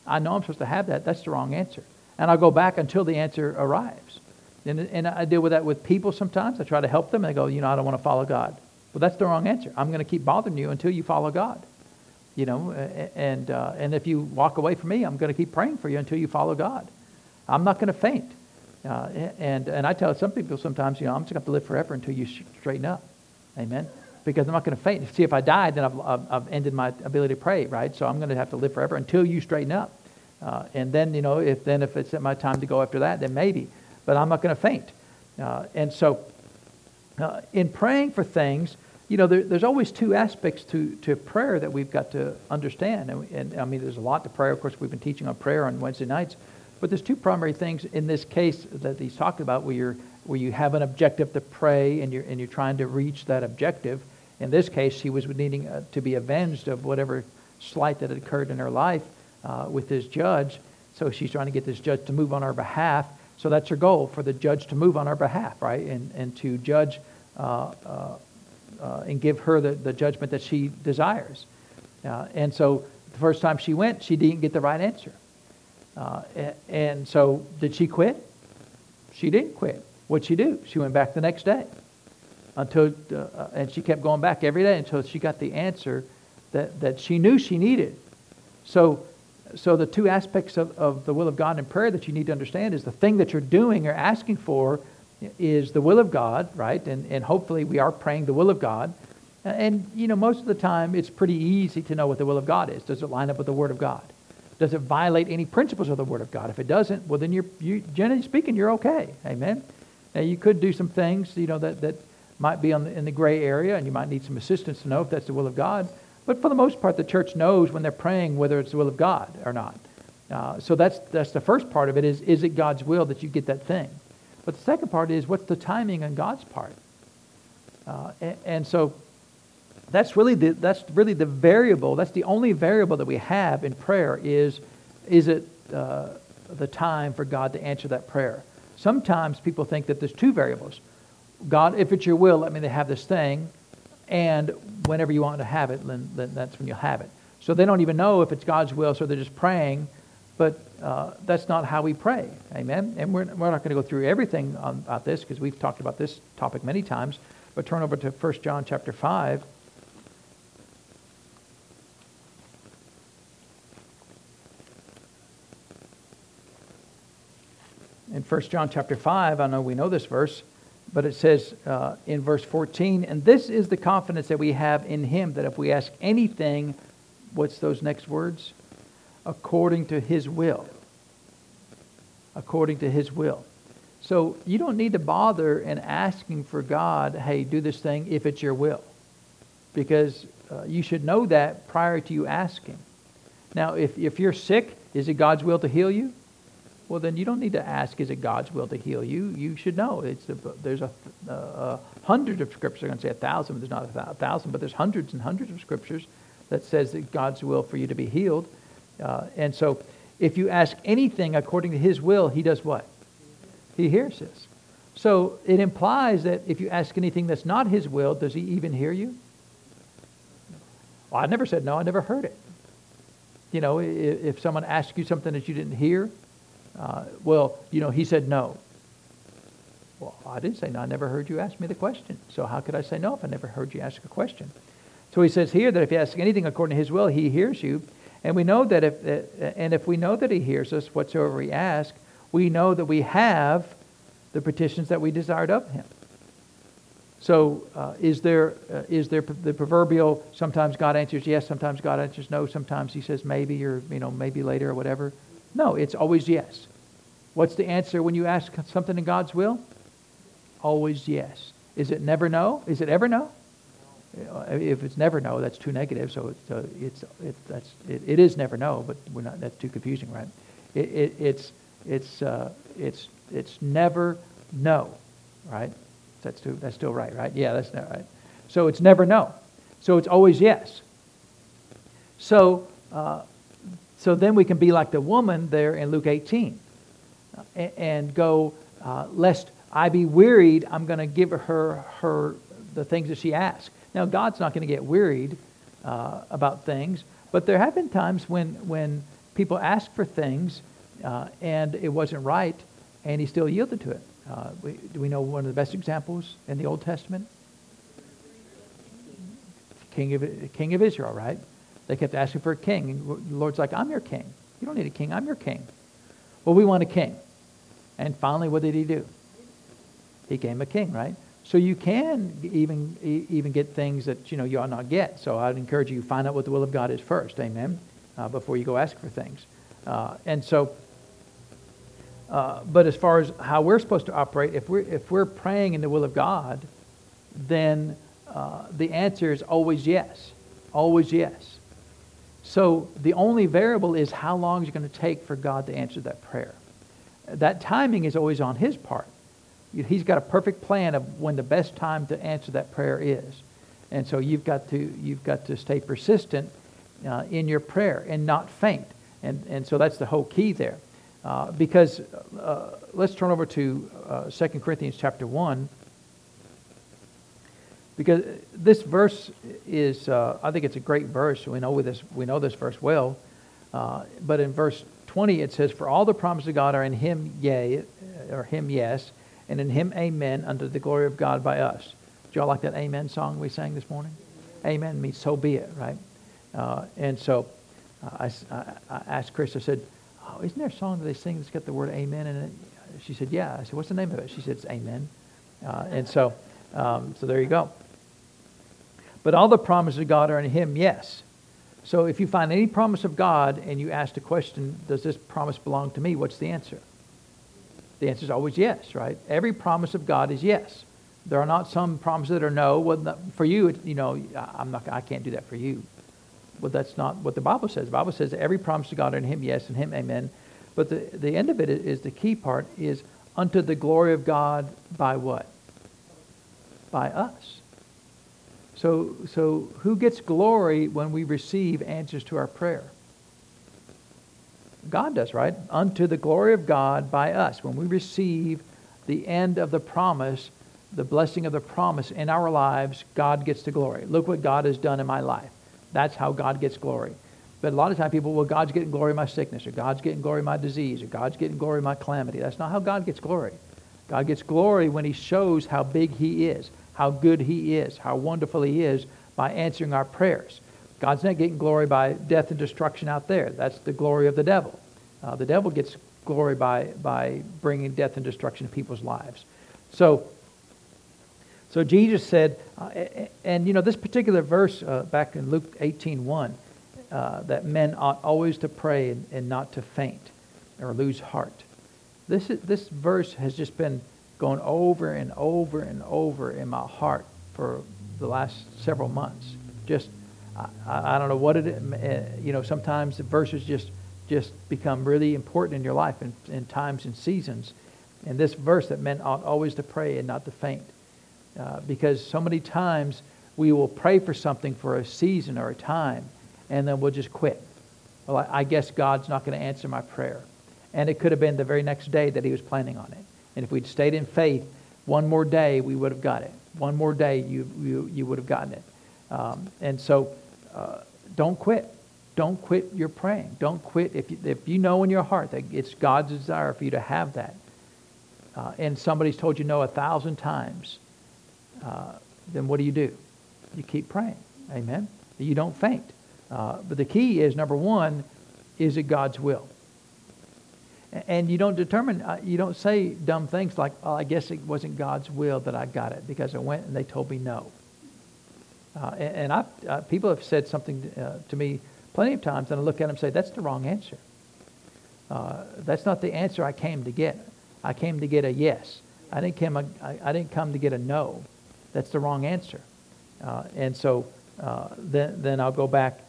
I know I'm supposed to have that. That's the wrong answer. And I'll go back until the answer arrives. And, and I deal with that with people sometimes. I try to help them and they go, you know, I don't want to follow God. Well, that's the wrong answer. I'm going to keep bothering you until you follow God you know, and, uh, and if you walk away from me, I'm going to keep praying for you until you follow God. I'm not going to faint. Uh, and, and I tell some people sometimes, you know, I'm just going to have to live forever until you straighten up. Amen. Because I'm not going to faint. See, if I die, then I've, I've, I've, ended my ability to pray, right? So I'm going to have to live forever until you straighten up. Uh, and then, you know, if then if it's my time to go after that, then maybe. But I'm not going to faint. Uh, and so, uh, in praying for things, you know, there, there's always two aspects to, to prayer that we've got to understand. And, and, I mean, there's a lot to prayer. Of course, we've been teaching on prayer on Wednesday nights. But there's two primary things in this case that he's talking about where, you're, where you have an objective to pray and you're, and you're trying to reach that objective. In this case, he was needing uh, to be avenged of whatever slight that had occurred in her life uh, with this judge. So she's trying to get this judge to move on her behalf. So that's her goal, for the judge to move on her behalf, right? And, and to judge uh, uh uh, and give her the, the judgment that she desires. Uh, and so the first time she went, she didn't get the right answer. Uh, and, and, so did she quit? She didn't quit. What'd she do? She went back the next day. Until, and she kept going back every day until she got the answer that, that she knew she needed. So, so the two aspects of, of the will of God in prayer that you need to understand is the thing that you're doing or asking for is the will of God, right? And, and hopefully we are praying the will of God. And, you know, most of the time it's pretty easy to know what the will of God is. Does it line up with the Word of God? Does it violate any principles of the Word of God? If it doesn't, well, then you're, you, generally speaking, you're okay. Amen? Now, you could do some things, you know, that, that might be on the, in the gray area, and you might need some assistance to know if that's the will of God. But for the most part, the church knows when they're praying whether it's the will of God or not. Uh, so that's, that's the first part of it is, is it God's will that you get that thing? But the second part is what's the timing on God's part? Uh, and, and, so that's really the, that's really the variable. That's the only variable that we have in prayer is is it uh, the time for God to answer that prayer? Sometimes people think that there's two variables. God, if it's your will, let me have this thing, and whenever you want to have it, then, then that's when you'll have it. So they don't even know if it's God's will, so they're just praying but uh, that's not how we pray. Amen? And we're, we're not going to go through everything on, about this because we've talked about this topic many times. But turn over to 1 John chapter 5. In 1 John chapter 5, I know we know this verse, but it says uh, in verse 14, and this is the confidence that we have in him, that if we ask anything, what's those next words? according to his will. According to his will. So you don't need to bother in asking for God, hey, do this thing if it's your will. Because uh, you should know that prior to you asking. Now, if, if you're sick, is it God's will to heal you? Well, then you don't need to ask, is it God's will to heal you? You should know. It's a, there's a, a, a hundred of scriptures. I'm going to say a thousand, but there's not a thousand, but there's hundreds and hundreds of scriptures that says that God's will for you to be healed. Uh, and so if you ask anything according to his will, he does what? He hears this. So it implies that if you ask anything that's not his will, does he even hear you? Well, I never said no, I never heard it. You know, if, if someone asks you something that you didn't hear, uh, well, you know, he said no. Well, I didn't say no. I never heard you ask me the question. So how could I say no if I never heard you ask a question? So he says here that if you ask anything according to his will, he hears you. And we know that if, and if we know that he hears us whatsoever we ask, we know that we have the petitions that we desired of him. So uh, is there uh, is there the proverbial sometimes God answers yes, sometimes God answers no, sometimes He says maybe or you know maybe later or whatever? No, it's always yes. What's the answer when you ask something in God's will? Always yes. Is it never no? Is it ever no? If it's never no, that's too negative. So it's uh, it's it, that's it, it is never no, but we're not. That's too confusing, right? It, it, it's it's uh, it's it's never no, right? That's still that's still right, right? Yeah, that's not right. So it's never no. So it's always yes. So uh, so then we can be like the woman there in Luke 18, and, go uh, lest I be wearied. I'm going to give her her the things that she asks. Now God's not going to get wearied uh, about things, but there have been times when when people ask for things uh, and it wasn't right, and he still yielded to it. Uh, we, do we know one of the best examples in the Old Testament? King of, king of Israel, right? They kept asking for a king. And the Lord's like, I'm your king. You don't need a king. I'm your king. Well, we want a king. And finally, what did he do? He came a king, right? So you can even even get things that you know you ought not get. So I'd encourage you find out what the will of God is first, amen, uh, before you go ask for things. Uh, and so uh, but as far as how we're supposed to operate, if we're, if we're praying in the will of God, then uh, the answer is always yes. Always yes. So the only variable is how long is it going to take for God to answer that prayer. That timing is always on His part. He's got a perfect plan of when the best time to answer that prayer is. And so you've got to, you've got to stay persistent uh, in your prayer and not faint. And, and so that's the whole key there. Uh, because uh, let's turn over to uh, 2 Corinthians chapter 1. Because this verse is, uh, I think it's a great verse. We know this, we know this verse well. Uh, but in verse 20 it says, For all the promises of God are in him, yea, or him, yes, and in him, amen, unto the glory of God by us. Do y'all like that amen song we sang this morning? Amen means so be it, right? Uh, and so I, I, I asked Chris, I said, oh, isn't there a song that they sing that's got the word amen in it? She said, yeah. I said, what's the name of it? She said, it's amen. Uh, and so, um, so there you go. But all the promises of God are in him, yes. So if you find any promise of God and you ask the question, does this promise belong to me? What's the answer? The answer is always yes, right? Every promise of God is yes. There are not some promises that are no. Well, for you, you know, I'm not, I can't do that for you. But that's not what the Bible says. The Bible says every promise to God in him, yes, and him, amen. But the, the end of it is the key part is unto the glory of God by what? By us. So, so who gets glory when we receive answers to our prayer? God does, right? Unto the glory of God by us. When we receive the end of the promise, the blessing of the promise in our lives, God gets the glory. Look what God has done in my life. That's how God gets glory. But a lot of times people, well, God's getting glory in my sickness, or God's getting glory in my disease, or God's getting glory in my calamity. That's not how God gets glory. God gets glory when he shows how big he is, how good he is, how wonderful he is by answering our prayers. God's not getting glory by death and destruction out there. That's the glory of the devil. Uh, the devil gets glory by, by bringing death and destruction to people's lives. So so Jesus said, uh, and you know, this particular verse uh, back in Luke 18 1, uh, that men ought always to pray and, and, not to faint or lose heart. This, is, this verse has just been going over and over and over in my heart for the last several months. Just, I, I don't know what it, Uh, you know, sometimes the verses just, just become really important in your life in, in times and seasons. And this verse that men ought always to pray and not to faint. Uh, because so many times we will pray for something for a season or a time, and then we'll just quit. Well, I, I guess God's not going to answer my prayer. And it could have been the very next day that he was planning on it. And if we'd stayed in faith one more day, we would have got it. One more day, you, you, you would have gotten it. Um, and so uh, don't quit. Don't quit your praying. Don't quit if you, if you know in your heart that it's God's desire for you to have that. Uh, and somebody's told you no a thousand times uh, then what do you do? You keep praying. Amen? You don't faint. Uh, but the key is number one, is it God's will? And you don't determine, uh, you don't say dumb things like, oh, I guess it wasn't God's will that I got it because I went and they told me no. Uh, and, I, uh, people have said something uh, to me plenty of times, and I look at them and say, that's the wrong answer. Uh, that's not the answer I came to get. I came to get a yes. I didn't come, I, I didn't come to get a no. That's the wrong answer. Uh, and so then, then I'll go back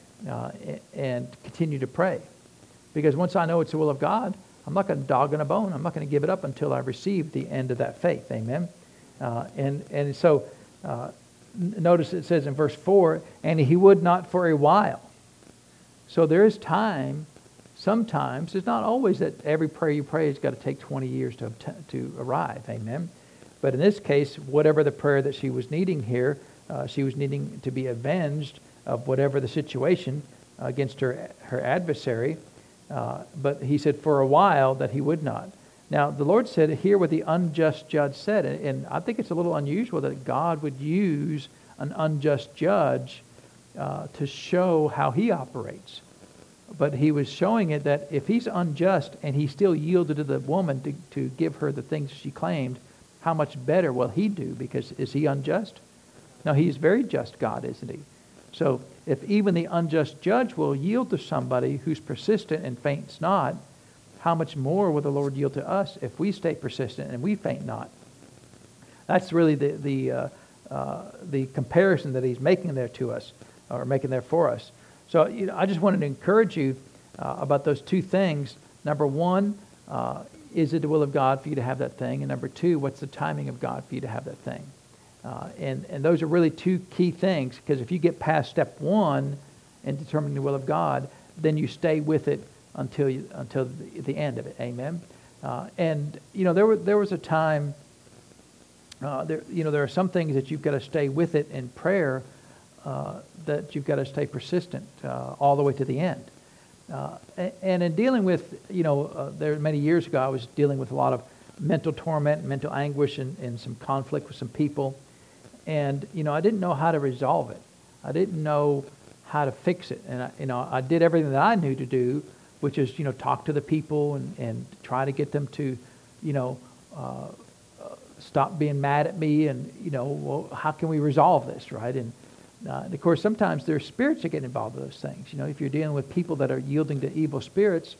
and continue to pray. Because once I know it's the will of God, I'm not going to dog in a bone. I'm not going to give it up until I receive the end of that faith. Amen. Uh, and and so uh, notice it says in verse four, and he would not for a while. So there is time. Sometimes it's not always that every prayer you pray has got to take 20 years to to arrive. Amen. But in this case, whatever the prayer that she was needing here, uh, she was needing to be avenged of whatever the situation against her, her adversary. Uh, but he said for a while that he would not. Now, the Lord said, hear what the unjust judge said. And, and I think it's a little unusual that God would use an unjust judge uh, to show how he operates. But he was showing it that if he's unjust and he still yielded to the woman to, to give her the things she claimed, how much better will he do? Because is he unjust? No, he's very just God, isn't he? So if even the unjust judge will yield to somebody who's persistent and faints not, how much more will the Lord yield to us if we stay persistent and we faint not? That's really the, the, uh, uh, the comparison that he's making there to us, or making there for us. So you know, I just wanted to encourage you uh, about those two things. Number one, uh, is it the will of God for you to have that thing? And number two, what's the timing of God for you to have that thing? Uh, and, and those are really two key things because if you get past step one and determining the will of God, then you stay with it until, you, until the, the end of it. Amen. Uh, and you know there, were, there was a time. Uh, there, you know there are some things that you've got to stay with it in prayer. Uh, that you've got to stay persistent uh, all the way to the end. Uh, and in dealing with, you know, there many years ago, I was dealing with a lot of mental torment, mental anguish, and, and some conflict with some people and you know I didn't know how to resolve it. I didn't know how to fix it, and I, you know I did everything that I knew to do, which is you know talk to the people and and try to get them to, you know. Uh, stop being mad at me and you know well how can we resolve this right? And, uh, and of course sometimes there's spirits that get involved with those things. You know if you're dealing with people that are yielding to evil spirits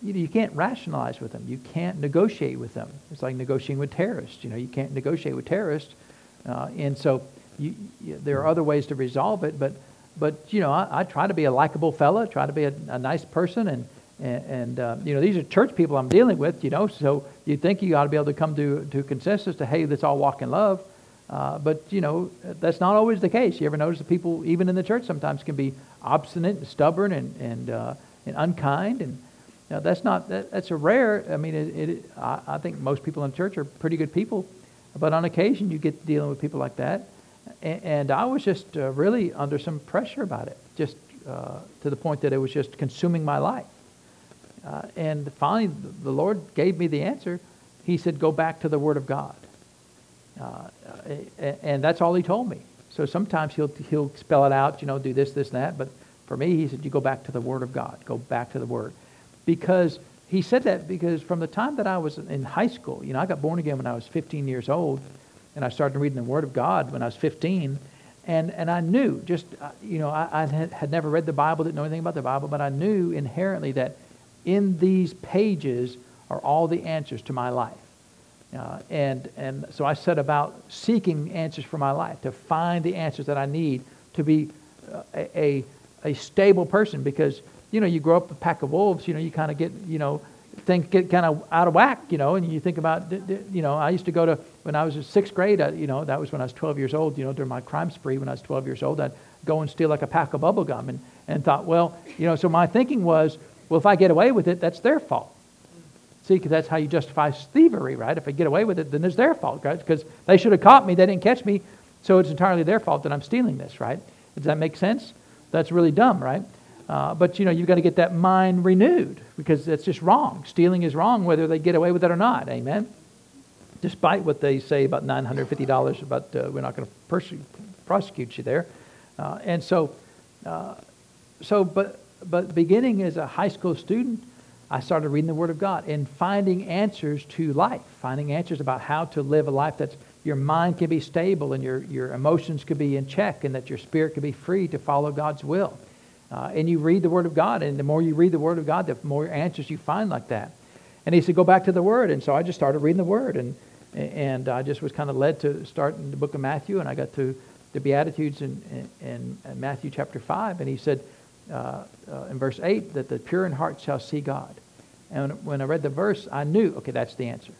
you, you can't rationalize with them. You can't negotiate with them. It's like negotiating with terrorists. You know you can't negotiate with terrorists uh, and so you, you, there are other ways to resolve it, but, but you know, I, I try to be a likable fella, try to be a, a nice person, and, and, and uh, you know, these are church people I'm dealing with, you know, so you think you ought to be able to come to, to consensus to, hey, let's all walk in love. Uh, but, you know, that's not always the case. You ever notice that people, even in the church, sometimes can be obstinate and stubborn and, and, uh, and unkind. And know, that's not, that, that's a rare, I mean, it, it, I, I think most people in church are pretty good people. But on occasion, you get dealing with people like that. And, I was just uh, really under some pressure about it, just uh, to the point that it was just consuming my life. Uh, and finally, the Lord gave me the answer. He said, Go back to the Word of God. Uh, and that's all He told me. So sometimes he'll, he'll spell it out, you know, do this, this, and that. But for me, He said, You go back to the Word of God. Go back to the Word. Because he said that because from the time that I was in high school, you know, I got born again when I was 15 years old, and I started reading the Word of God when I was 15, and and I knew just uh, you know I, I had never read the Bible, didn't know anything about the Bible, but I knew inherently that in these pages are all the answers to my life. Uh, and, and so I set about seeking answers for my life, to find the answers that I need to be uh, a, a, a stable person because you know, you grow up a pack of wolves, you know, you kind of get, you know, things get kind of out of whack, you know, and you think about, you know, I used to go to, when I was in sixth grade, you know, that was when I was 12 years old, you know, during my crime spree when I was 12 years old, I'd go and steal like a pack of bubble gum and, and thought, well, you know, so my thinking was, well, if I get away with it, that's their fault. See, because that's how you justify thievery, right? If I get away with it, then it's their fault, right? Because they should have caught me, they didn't catch me, so it's entirely their fault that I'm stealing this, right? Does that make sense? That's really dumb, right? Uh, but you know, you've got to get that mind renewed because that's just wrong. Stealing is wrong whether they get away with it or not. Amen. Despite what they say about $950, about uh, we're not going to pers- prosecute you there. Uh, and so, uh, so, but, but beginning as a high school student, I started reading the Word of God and finding answers to life, finding answers about how to live a life that's your mind can be stable and your, your emotions could be in check and that your spirit could be free to follow God's will. Uh, and you read the Word of God, and the more you read the Word of God, the more answers you find like that. And he said, go back to the Word. And so I just started reading the Word, and, and I just was kind of led to start in the book of Matthew, and I got to the Beatitudes in, in, in Matthew chapter 5, and he said uh, uh, in verse 8 that the pure in heart shall see God. And when I read the verse, I knew, okay, that's the answer.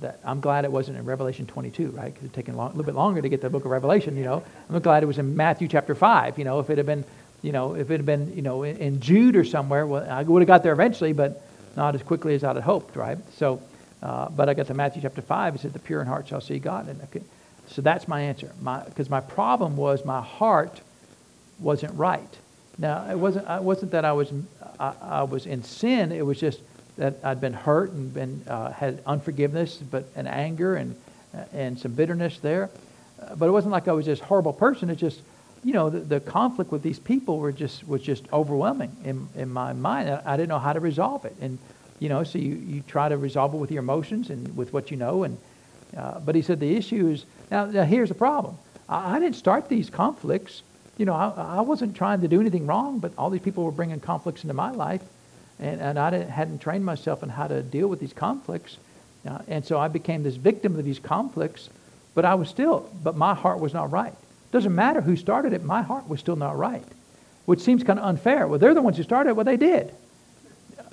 That I'm glad it wasn't in Revelation 22, right? Because it's taken a, little bit longer to get the book of Revelation, you know. I'm glad it was in Matthew chapter 5, you know. If it had been, you know, if it had been, you know, in, Jude or somewhere, well, I would have got there eventually, but not as quickly as I'd hoped, right? So, uh, but I got to Matthew chapter 5, it said, the pure in heart shall see God. And could, so that's my answer. Because my, my problem was my heart wasn't right. Now, it wasn't, it wasn't that I was, I, I was in sin. It was just that I'd been hurt and been, uh, had unforgiveness but, and anger and, and some bitterness there. Uh, but it wasn't like I was this horrible person. It's just, you know, the, the, conflict with these people were just, was just overwhelming in, in my mind. I, didn't know how to resolve it. And, you know, so you, you try to resolve it with your emotions and with what you know. And, uh, but he said the issue is, now, now here's the problem. I, I didn't start these conflicts you know, I, I, wasn't trying to do anything wrong, but all these people were bringing conflicts into my life, and, and I didn't, hadn't trained myself in how to deal with these conflicts. Uh, and so I became this victim of these conflicts, but I was still, but my heart was not right. Doesn't matter who started it, my heart was still not right, which seems kind of unfair. Well, they're the ones who started it, well, they did.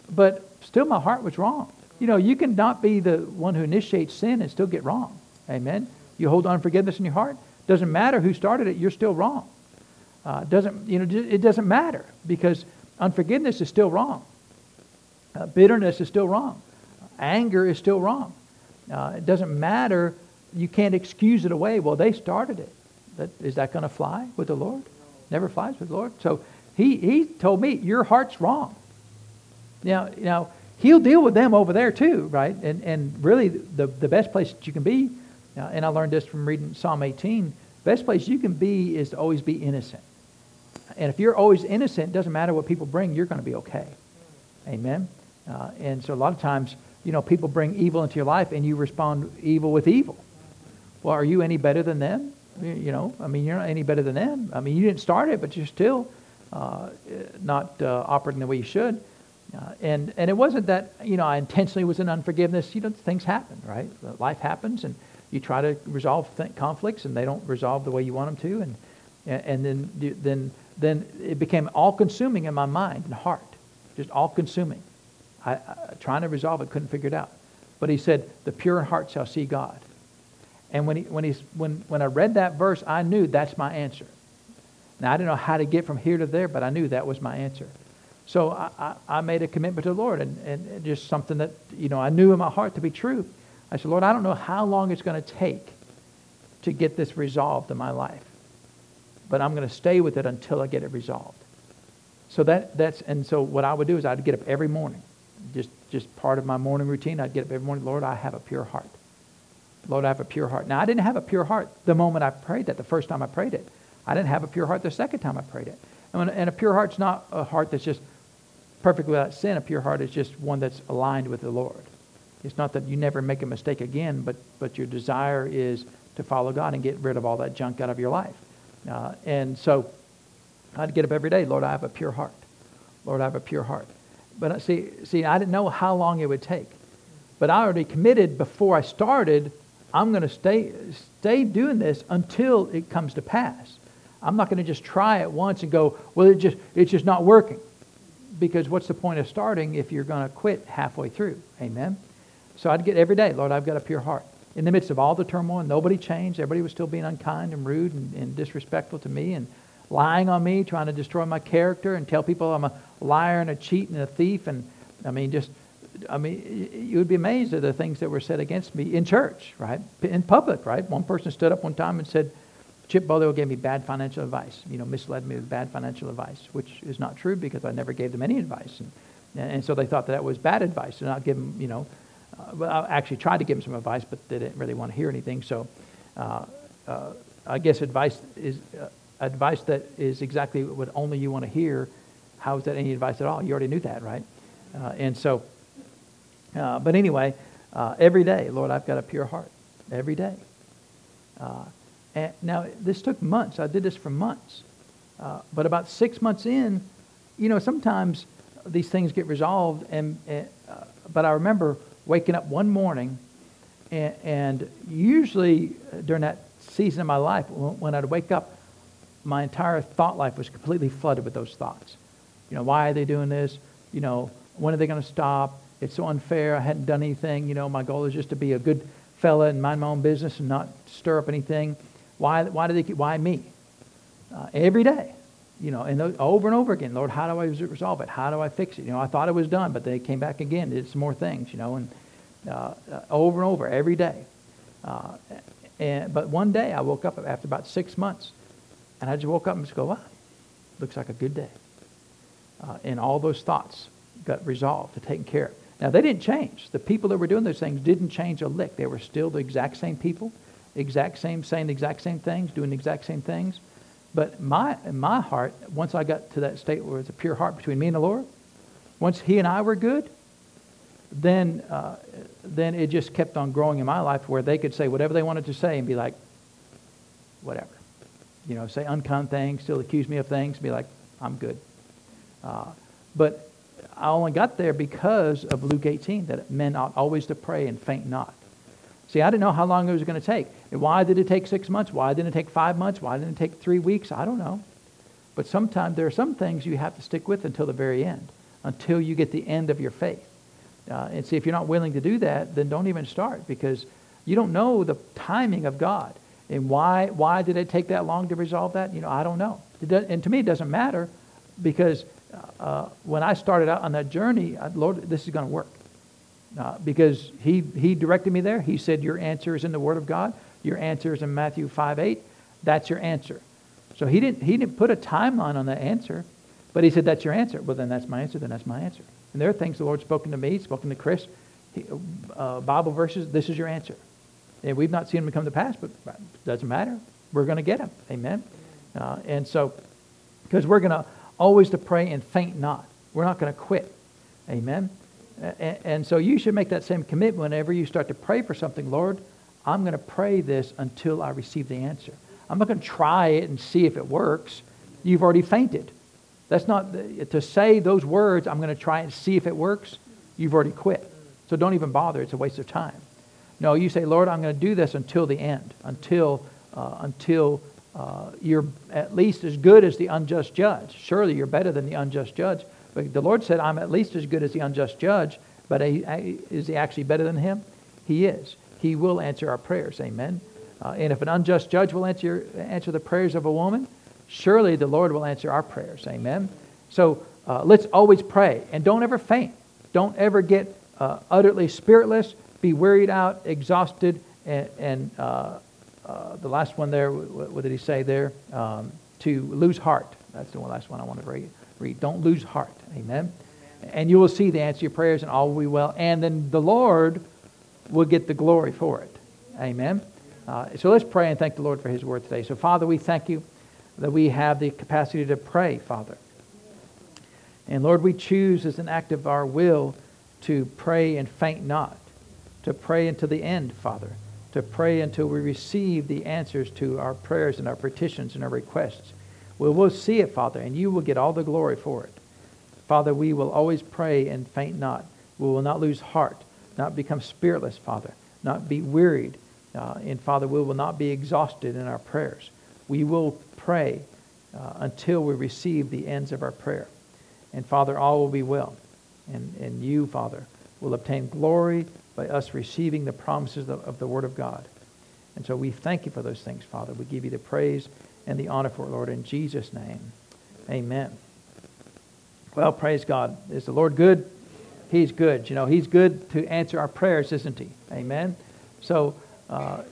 But still, my heart was wrong. You know, you can not be the one who initiates sin and still get wrong. Amen? You hold unforgiveness in your heart. Doesn't matter who started it, you're still wrong. Uh, doesn't, you know, it doesn't matter because unforgiveness is still wrong. Uh, bitterness is still wrong. Anger is still wrong. Uh, it doesn't matter. You can't excuse it away. Well, they started it. That, is that going to fly with the Lord? Never flies with the Lord. So he, he told me, your heart's wrong. Now, now, he'll deal with them over there too, right? And, and really, the, the best place that you can be, and I learned this from reading Psalm 18, best place you can be is to always be innocent. And if you're always innocent, it doesn't matter what people bring, you're going to be okay. Amen. Uh, and so a lot of times, you know, people bring evil into your life and you respond evil with evil. Well, are you any better than them? You know, I mean, you're not any better than them. I mean, you didn't start it, but you're still uh, not uh, operating the way you should. Uh, and and it wasn't that you know I intentionally was in unforgiveness. You know, things happen, right? Life happens, and you try to resolve th- conflicts, and they don't resolve the way you want them to, and and then then then it became all consuming in my mind and heart, just all consuming. I, I, trying to resolve it, couldn't figure it out. But he said, "The pure in heart shall see God." And when he, when he's when when I read that verse, I knew that's my answer. Now I didn't know how to get from here to there, but I knew that was my answer. So I, I, I made a commitment to the Lord, and, and just something that you know I knew in my heart to be true. I said, Lord, I don't know how long it's going to take to get this resolved in my life but I'm going to stay with it until I get it resolved. So that that's and so what I would do is I'd get up every morning, just just part of my morning routine. I'd get up every morning. Lord, I have a pure heart. Lord, I have a pure heart. Now I didn't have a pure heart the moment I prayed that. The first time I prayed it, I didn't have a pure heart the second time I prayed it. And, and a pure heart's not a heart that's just perfect without sin. A pure heart is just one that's aligned with the Lord. It's not that you never make a mistake again, but but your desire is to follow God and get rid of all that junk out of your life. Uh, and so I'd get up every day, Lord, I have a pure heart. Lord, I have a pure heart. But uh, see, see, I didn't know how long it would take. But I already committed before I started, I'm going to stay, stay doing this until it comes to pass. I'm not going to just try it once and go, well, it just, it's just not working. Because what's the point of starting if you're going to quit halfway through? Amen? So I'd get every day, Lord, I've got a pure heart in the midst of all the turmoil, nobody changed. Everybody was still being unkind and rude and, and, disrespectful to me and lying on me, trying to destroy my character and tell people I'm a liar and a cheat and a thief. And I mean, just, I mean, you would be amazed at the things that were said against me in church, right? In public, right? One person stood up one time and said, Chip Bolio gave me bad financial advice, you know, misled me with bad financial advice, which is not true because I never gave them any advice. And, and so they thought that, that was bad advice to not give them, you know, uh, I actually tried to give them some advice, but they didn't really want to hear anything. So uh, uh, I guess advice is uh, advice that is exactly what only you want to hear. How is that any advice at all? You already knew that, right? Uh, and so Uh, but anyway, uh, every day, Lord, I've got a pure heart. Every day. Uh, and now, this took months. I did this for months. Uh, but about six months in, you know, sometimes these things get resolved. And, uh, but I remember waking up one morning, and, and usually during that season of my life, when I'd wake up, my entire thought life was completely flooded with those thoughts. You know, why are they doing this? You know, when are they going to stop? It's so unfair. I hadn't done anything. You know, my goal is just to be a good fella and mind my own business and not stir up anything. Why, why do they keep, why me? Uh, every day, you know, and over and over again, Lord, how do I resolve it? How do I fix it? You know, I thought it was done, but they came back again, did some more things, you know, and uh, uh, over and over every day. Uh, and, but one day I woke up after about six months, and I just woke up and just go, wow, looks like a good day. Uh, and all those thoughts got resolved to taken care of. Now, they didn't change. The people that were doing those things didn't change a lick. They were still the exact same people, exact same, saying the exact same things, doing the exact same things. But my, my heart, once I got to that state where it's a pure heart between me and the Lord, once He and I were good, then, uh, then it just kept on growing in my life where they could say whatever they wanted to say and be like, whatever. You know, say unkind things, still accuse me of things, be like, I'm good. Uh, but I only got there because of Luke 18, that men ought always to pray and faint not. See, I didn't know how long it was going to take. Why did it take six months? Why didn't it take five months? Why didn't it take three weeks? I don't know. But sometimes there are some things you have to stick with until the very end, until you get the end of your faith. Uh, and see, if you're not willing to do that, then don't even start because you don't know the timing of God. And why, why did it take that long to resolve that? You know, I don't know. Does, and to me, it doesn't matter because uh, when I started out on that journey, I, Lord, this is going to work. Uh, because he, he directed me there. He said, Your answer is in the Word of God. Your answer is in Matthew 5 8. That's your answer. So he didn't, he didn't put a timeline on that answer, but he said, That's your answer. Well, then that's my answer. Then that's my answer. And there are things the Lord's spoken to me, spoken to Chris, he, uh, Bible verses. This is your answer. And we've not seen them come to pass, but it doesn't matter. We're going to get them. Amen. Uh, and so, because we're going to always to pray and faint not. We're not going to quit. Amen. And, so you should make that same commitment whenever you start to pray for something. Lord, I'm going to pray this until I receive the answer. I'm not going to try it and see if it works. You've already fainted. That's not to say those words, I'm going to try and see if it works. You've already quit. So don't even bother. It's a waste of time. No, you say, Lord, I'm going to do this until the end, until, uh, until uh, you're at least as good as the unjust judge. Surely you're better than the unjust judge. But the Lord said, I'm at least as good as the unjust judge. But is he actually better than him? He is. He will answer our prayers. Amen. Uh, and if an unjust judge will answer, answer the prayers of a woman, surely the Lord will answer our prayers. Amen. So uh, let's always pray. And don't ever faint. Don't ever get uh, utterly spiritless, be wearied out, exhausted, and, and uh, the last one there, what, what did he say there? Um, to lose heart. That's the last one I want to read. read. Don't lose heart. Amen. And you will see the answer to your prayers, and all will be well. And then the Lord will get the glory for it. Amen. Uh, so let's pray and thank the Lord for his word today. So, Father, we thank you that we have the capacity to pray, Father. And Lord, we choose as an act of our will to pray and faint not, to pray until the end, Father to pray until we receive the answers to our prayers and our petitions and our requests. We will see it, Father, and you will get all the glory for it. Father, we will always pray and faint not. We will not lose heart, not become spiritless, Father, not be wearied. Uh, and Father, we will not be exhausted in our prayers. We will pray uh, until we receive the ends of our prayer. And Father, all will be well. And, and you, Father, will obtain glory by us receiving the promises of, the Word of God. And so we thank you for those things, Father. We give you the praise and the honor for it, Lord, in Jesus' name. Amen. Well, praise God. Is the Lord good? He's good. You know, He's good to answer our prayers, isn't He? Amen. So, uh,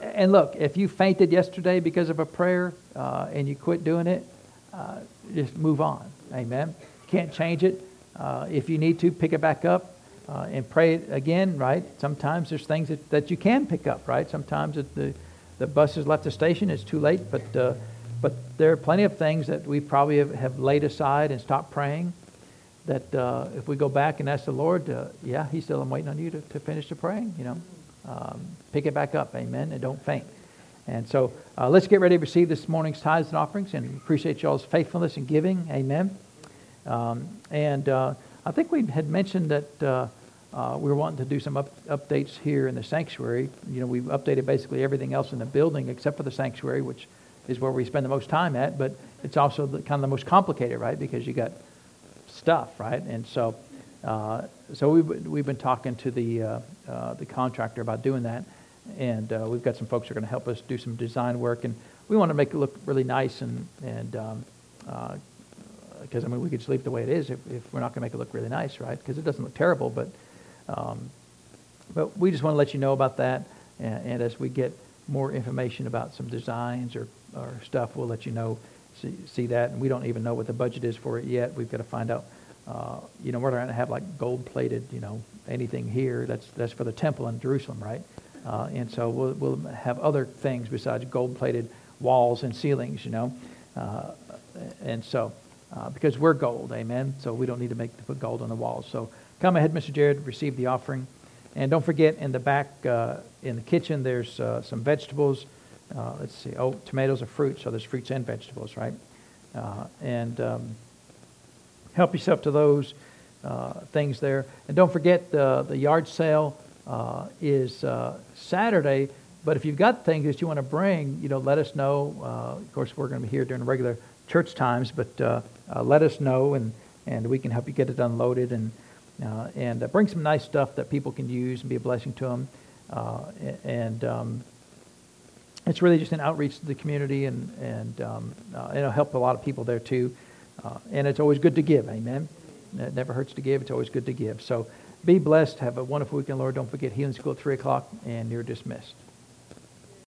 and look, if you fainted yesterday because of a prayer uh, and you quit doing it, uh, just move on. Amen. You can't change it. Uh, if you need to, pick it back up uh, and pray again, right? Sometimes there's things that, that you can pick up, right? Sometimes the, the bus has left the station, it's too late, but, uh, but there are plenty of things that we probably have, have laid aside and stopped praying. that uh, if we go back and ask the Lord, uh, yeah, He's still waiting on you to, to finish the praying, you know. Um, pick it back up, amen, and don't faint. And so uh, let's get ready to receive this morning's tithes and offerings and appreciate y'all's faithfulness in giving, amen. Um, and uh, I think we had mentioned that uh, uh, we were wanting to do some up, updates here in the sanctuary. You know, we've updated basically everything else in the building except for the sanctuary, which is where we spend the most time at, but it's also the, kind of the most complicated, right? Because you got stuff, right? And so, uh, so we've, we've been talking to the, uh, uh, the contractor about doing that. And uh, we've got some folks who are going to help us do some design work. And we want to make it look really nice and, and um, uh, I mean, we could just leave it the way it is if, if we're not going to make it look really nice, right? Because it doesn't look terrible, but, um, but we just want to let you know about that. And, and as we get more information about some designs or, or stuff, we'll let you know see, see that. And we don't even know what the budget is for it yet. We've got to find out. Uh, you know, we're not going to have like gold plated, you know, anything here. That's that's for the temple in Jerusalem, right? Uh, and so we'll, we'll have other things besides gold plated walls and ceilings, you know. Uh, and so, uh, because we're gold, amen. So we don't need to make to put gold on the walls. So come ahead, Mr. Jared, receive the offering. And don't forget, in the back uh, in the kitchen, there's uh, some vegetables uh, let's see, oh, tomatoes are fruit, so there's fruits and vegetables, right? Uh, and um, help yourself to those uh, things there. And don't forget the, the yard sale is Saturday, but if you've got things that you want to bring, you know, let us know. Of course, we're going to be here during regular church times, but let us know, and, and we can help you get it unloaded and, and bring some nice stuff that people can use and be a blessing to them. and um, it's really just an outreach to the community, and, and um, uh, it'll help a lot of people there too. Uh, and it's always good to give, amen. It never hurts to give, it's always good to give. So be blessed, have a wonderful weekend, Lord. Don't forget Healing School at 3 o'clock, and you're dismissed.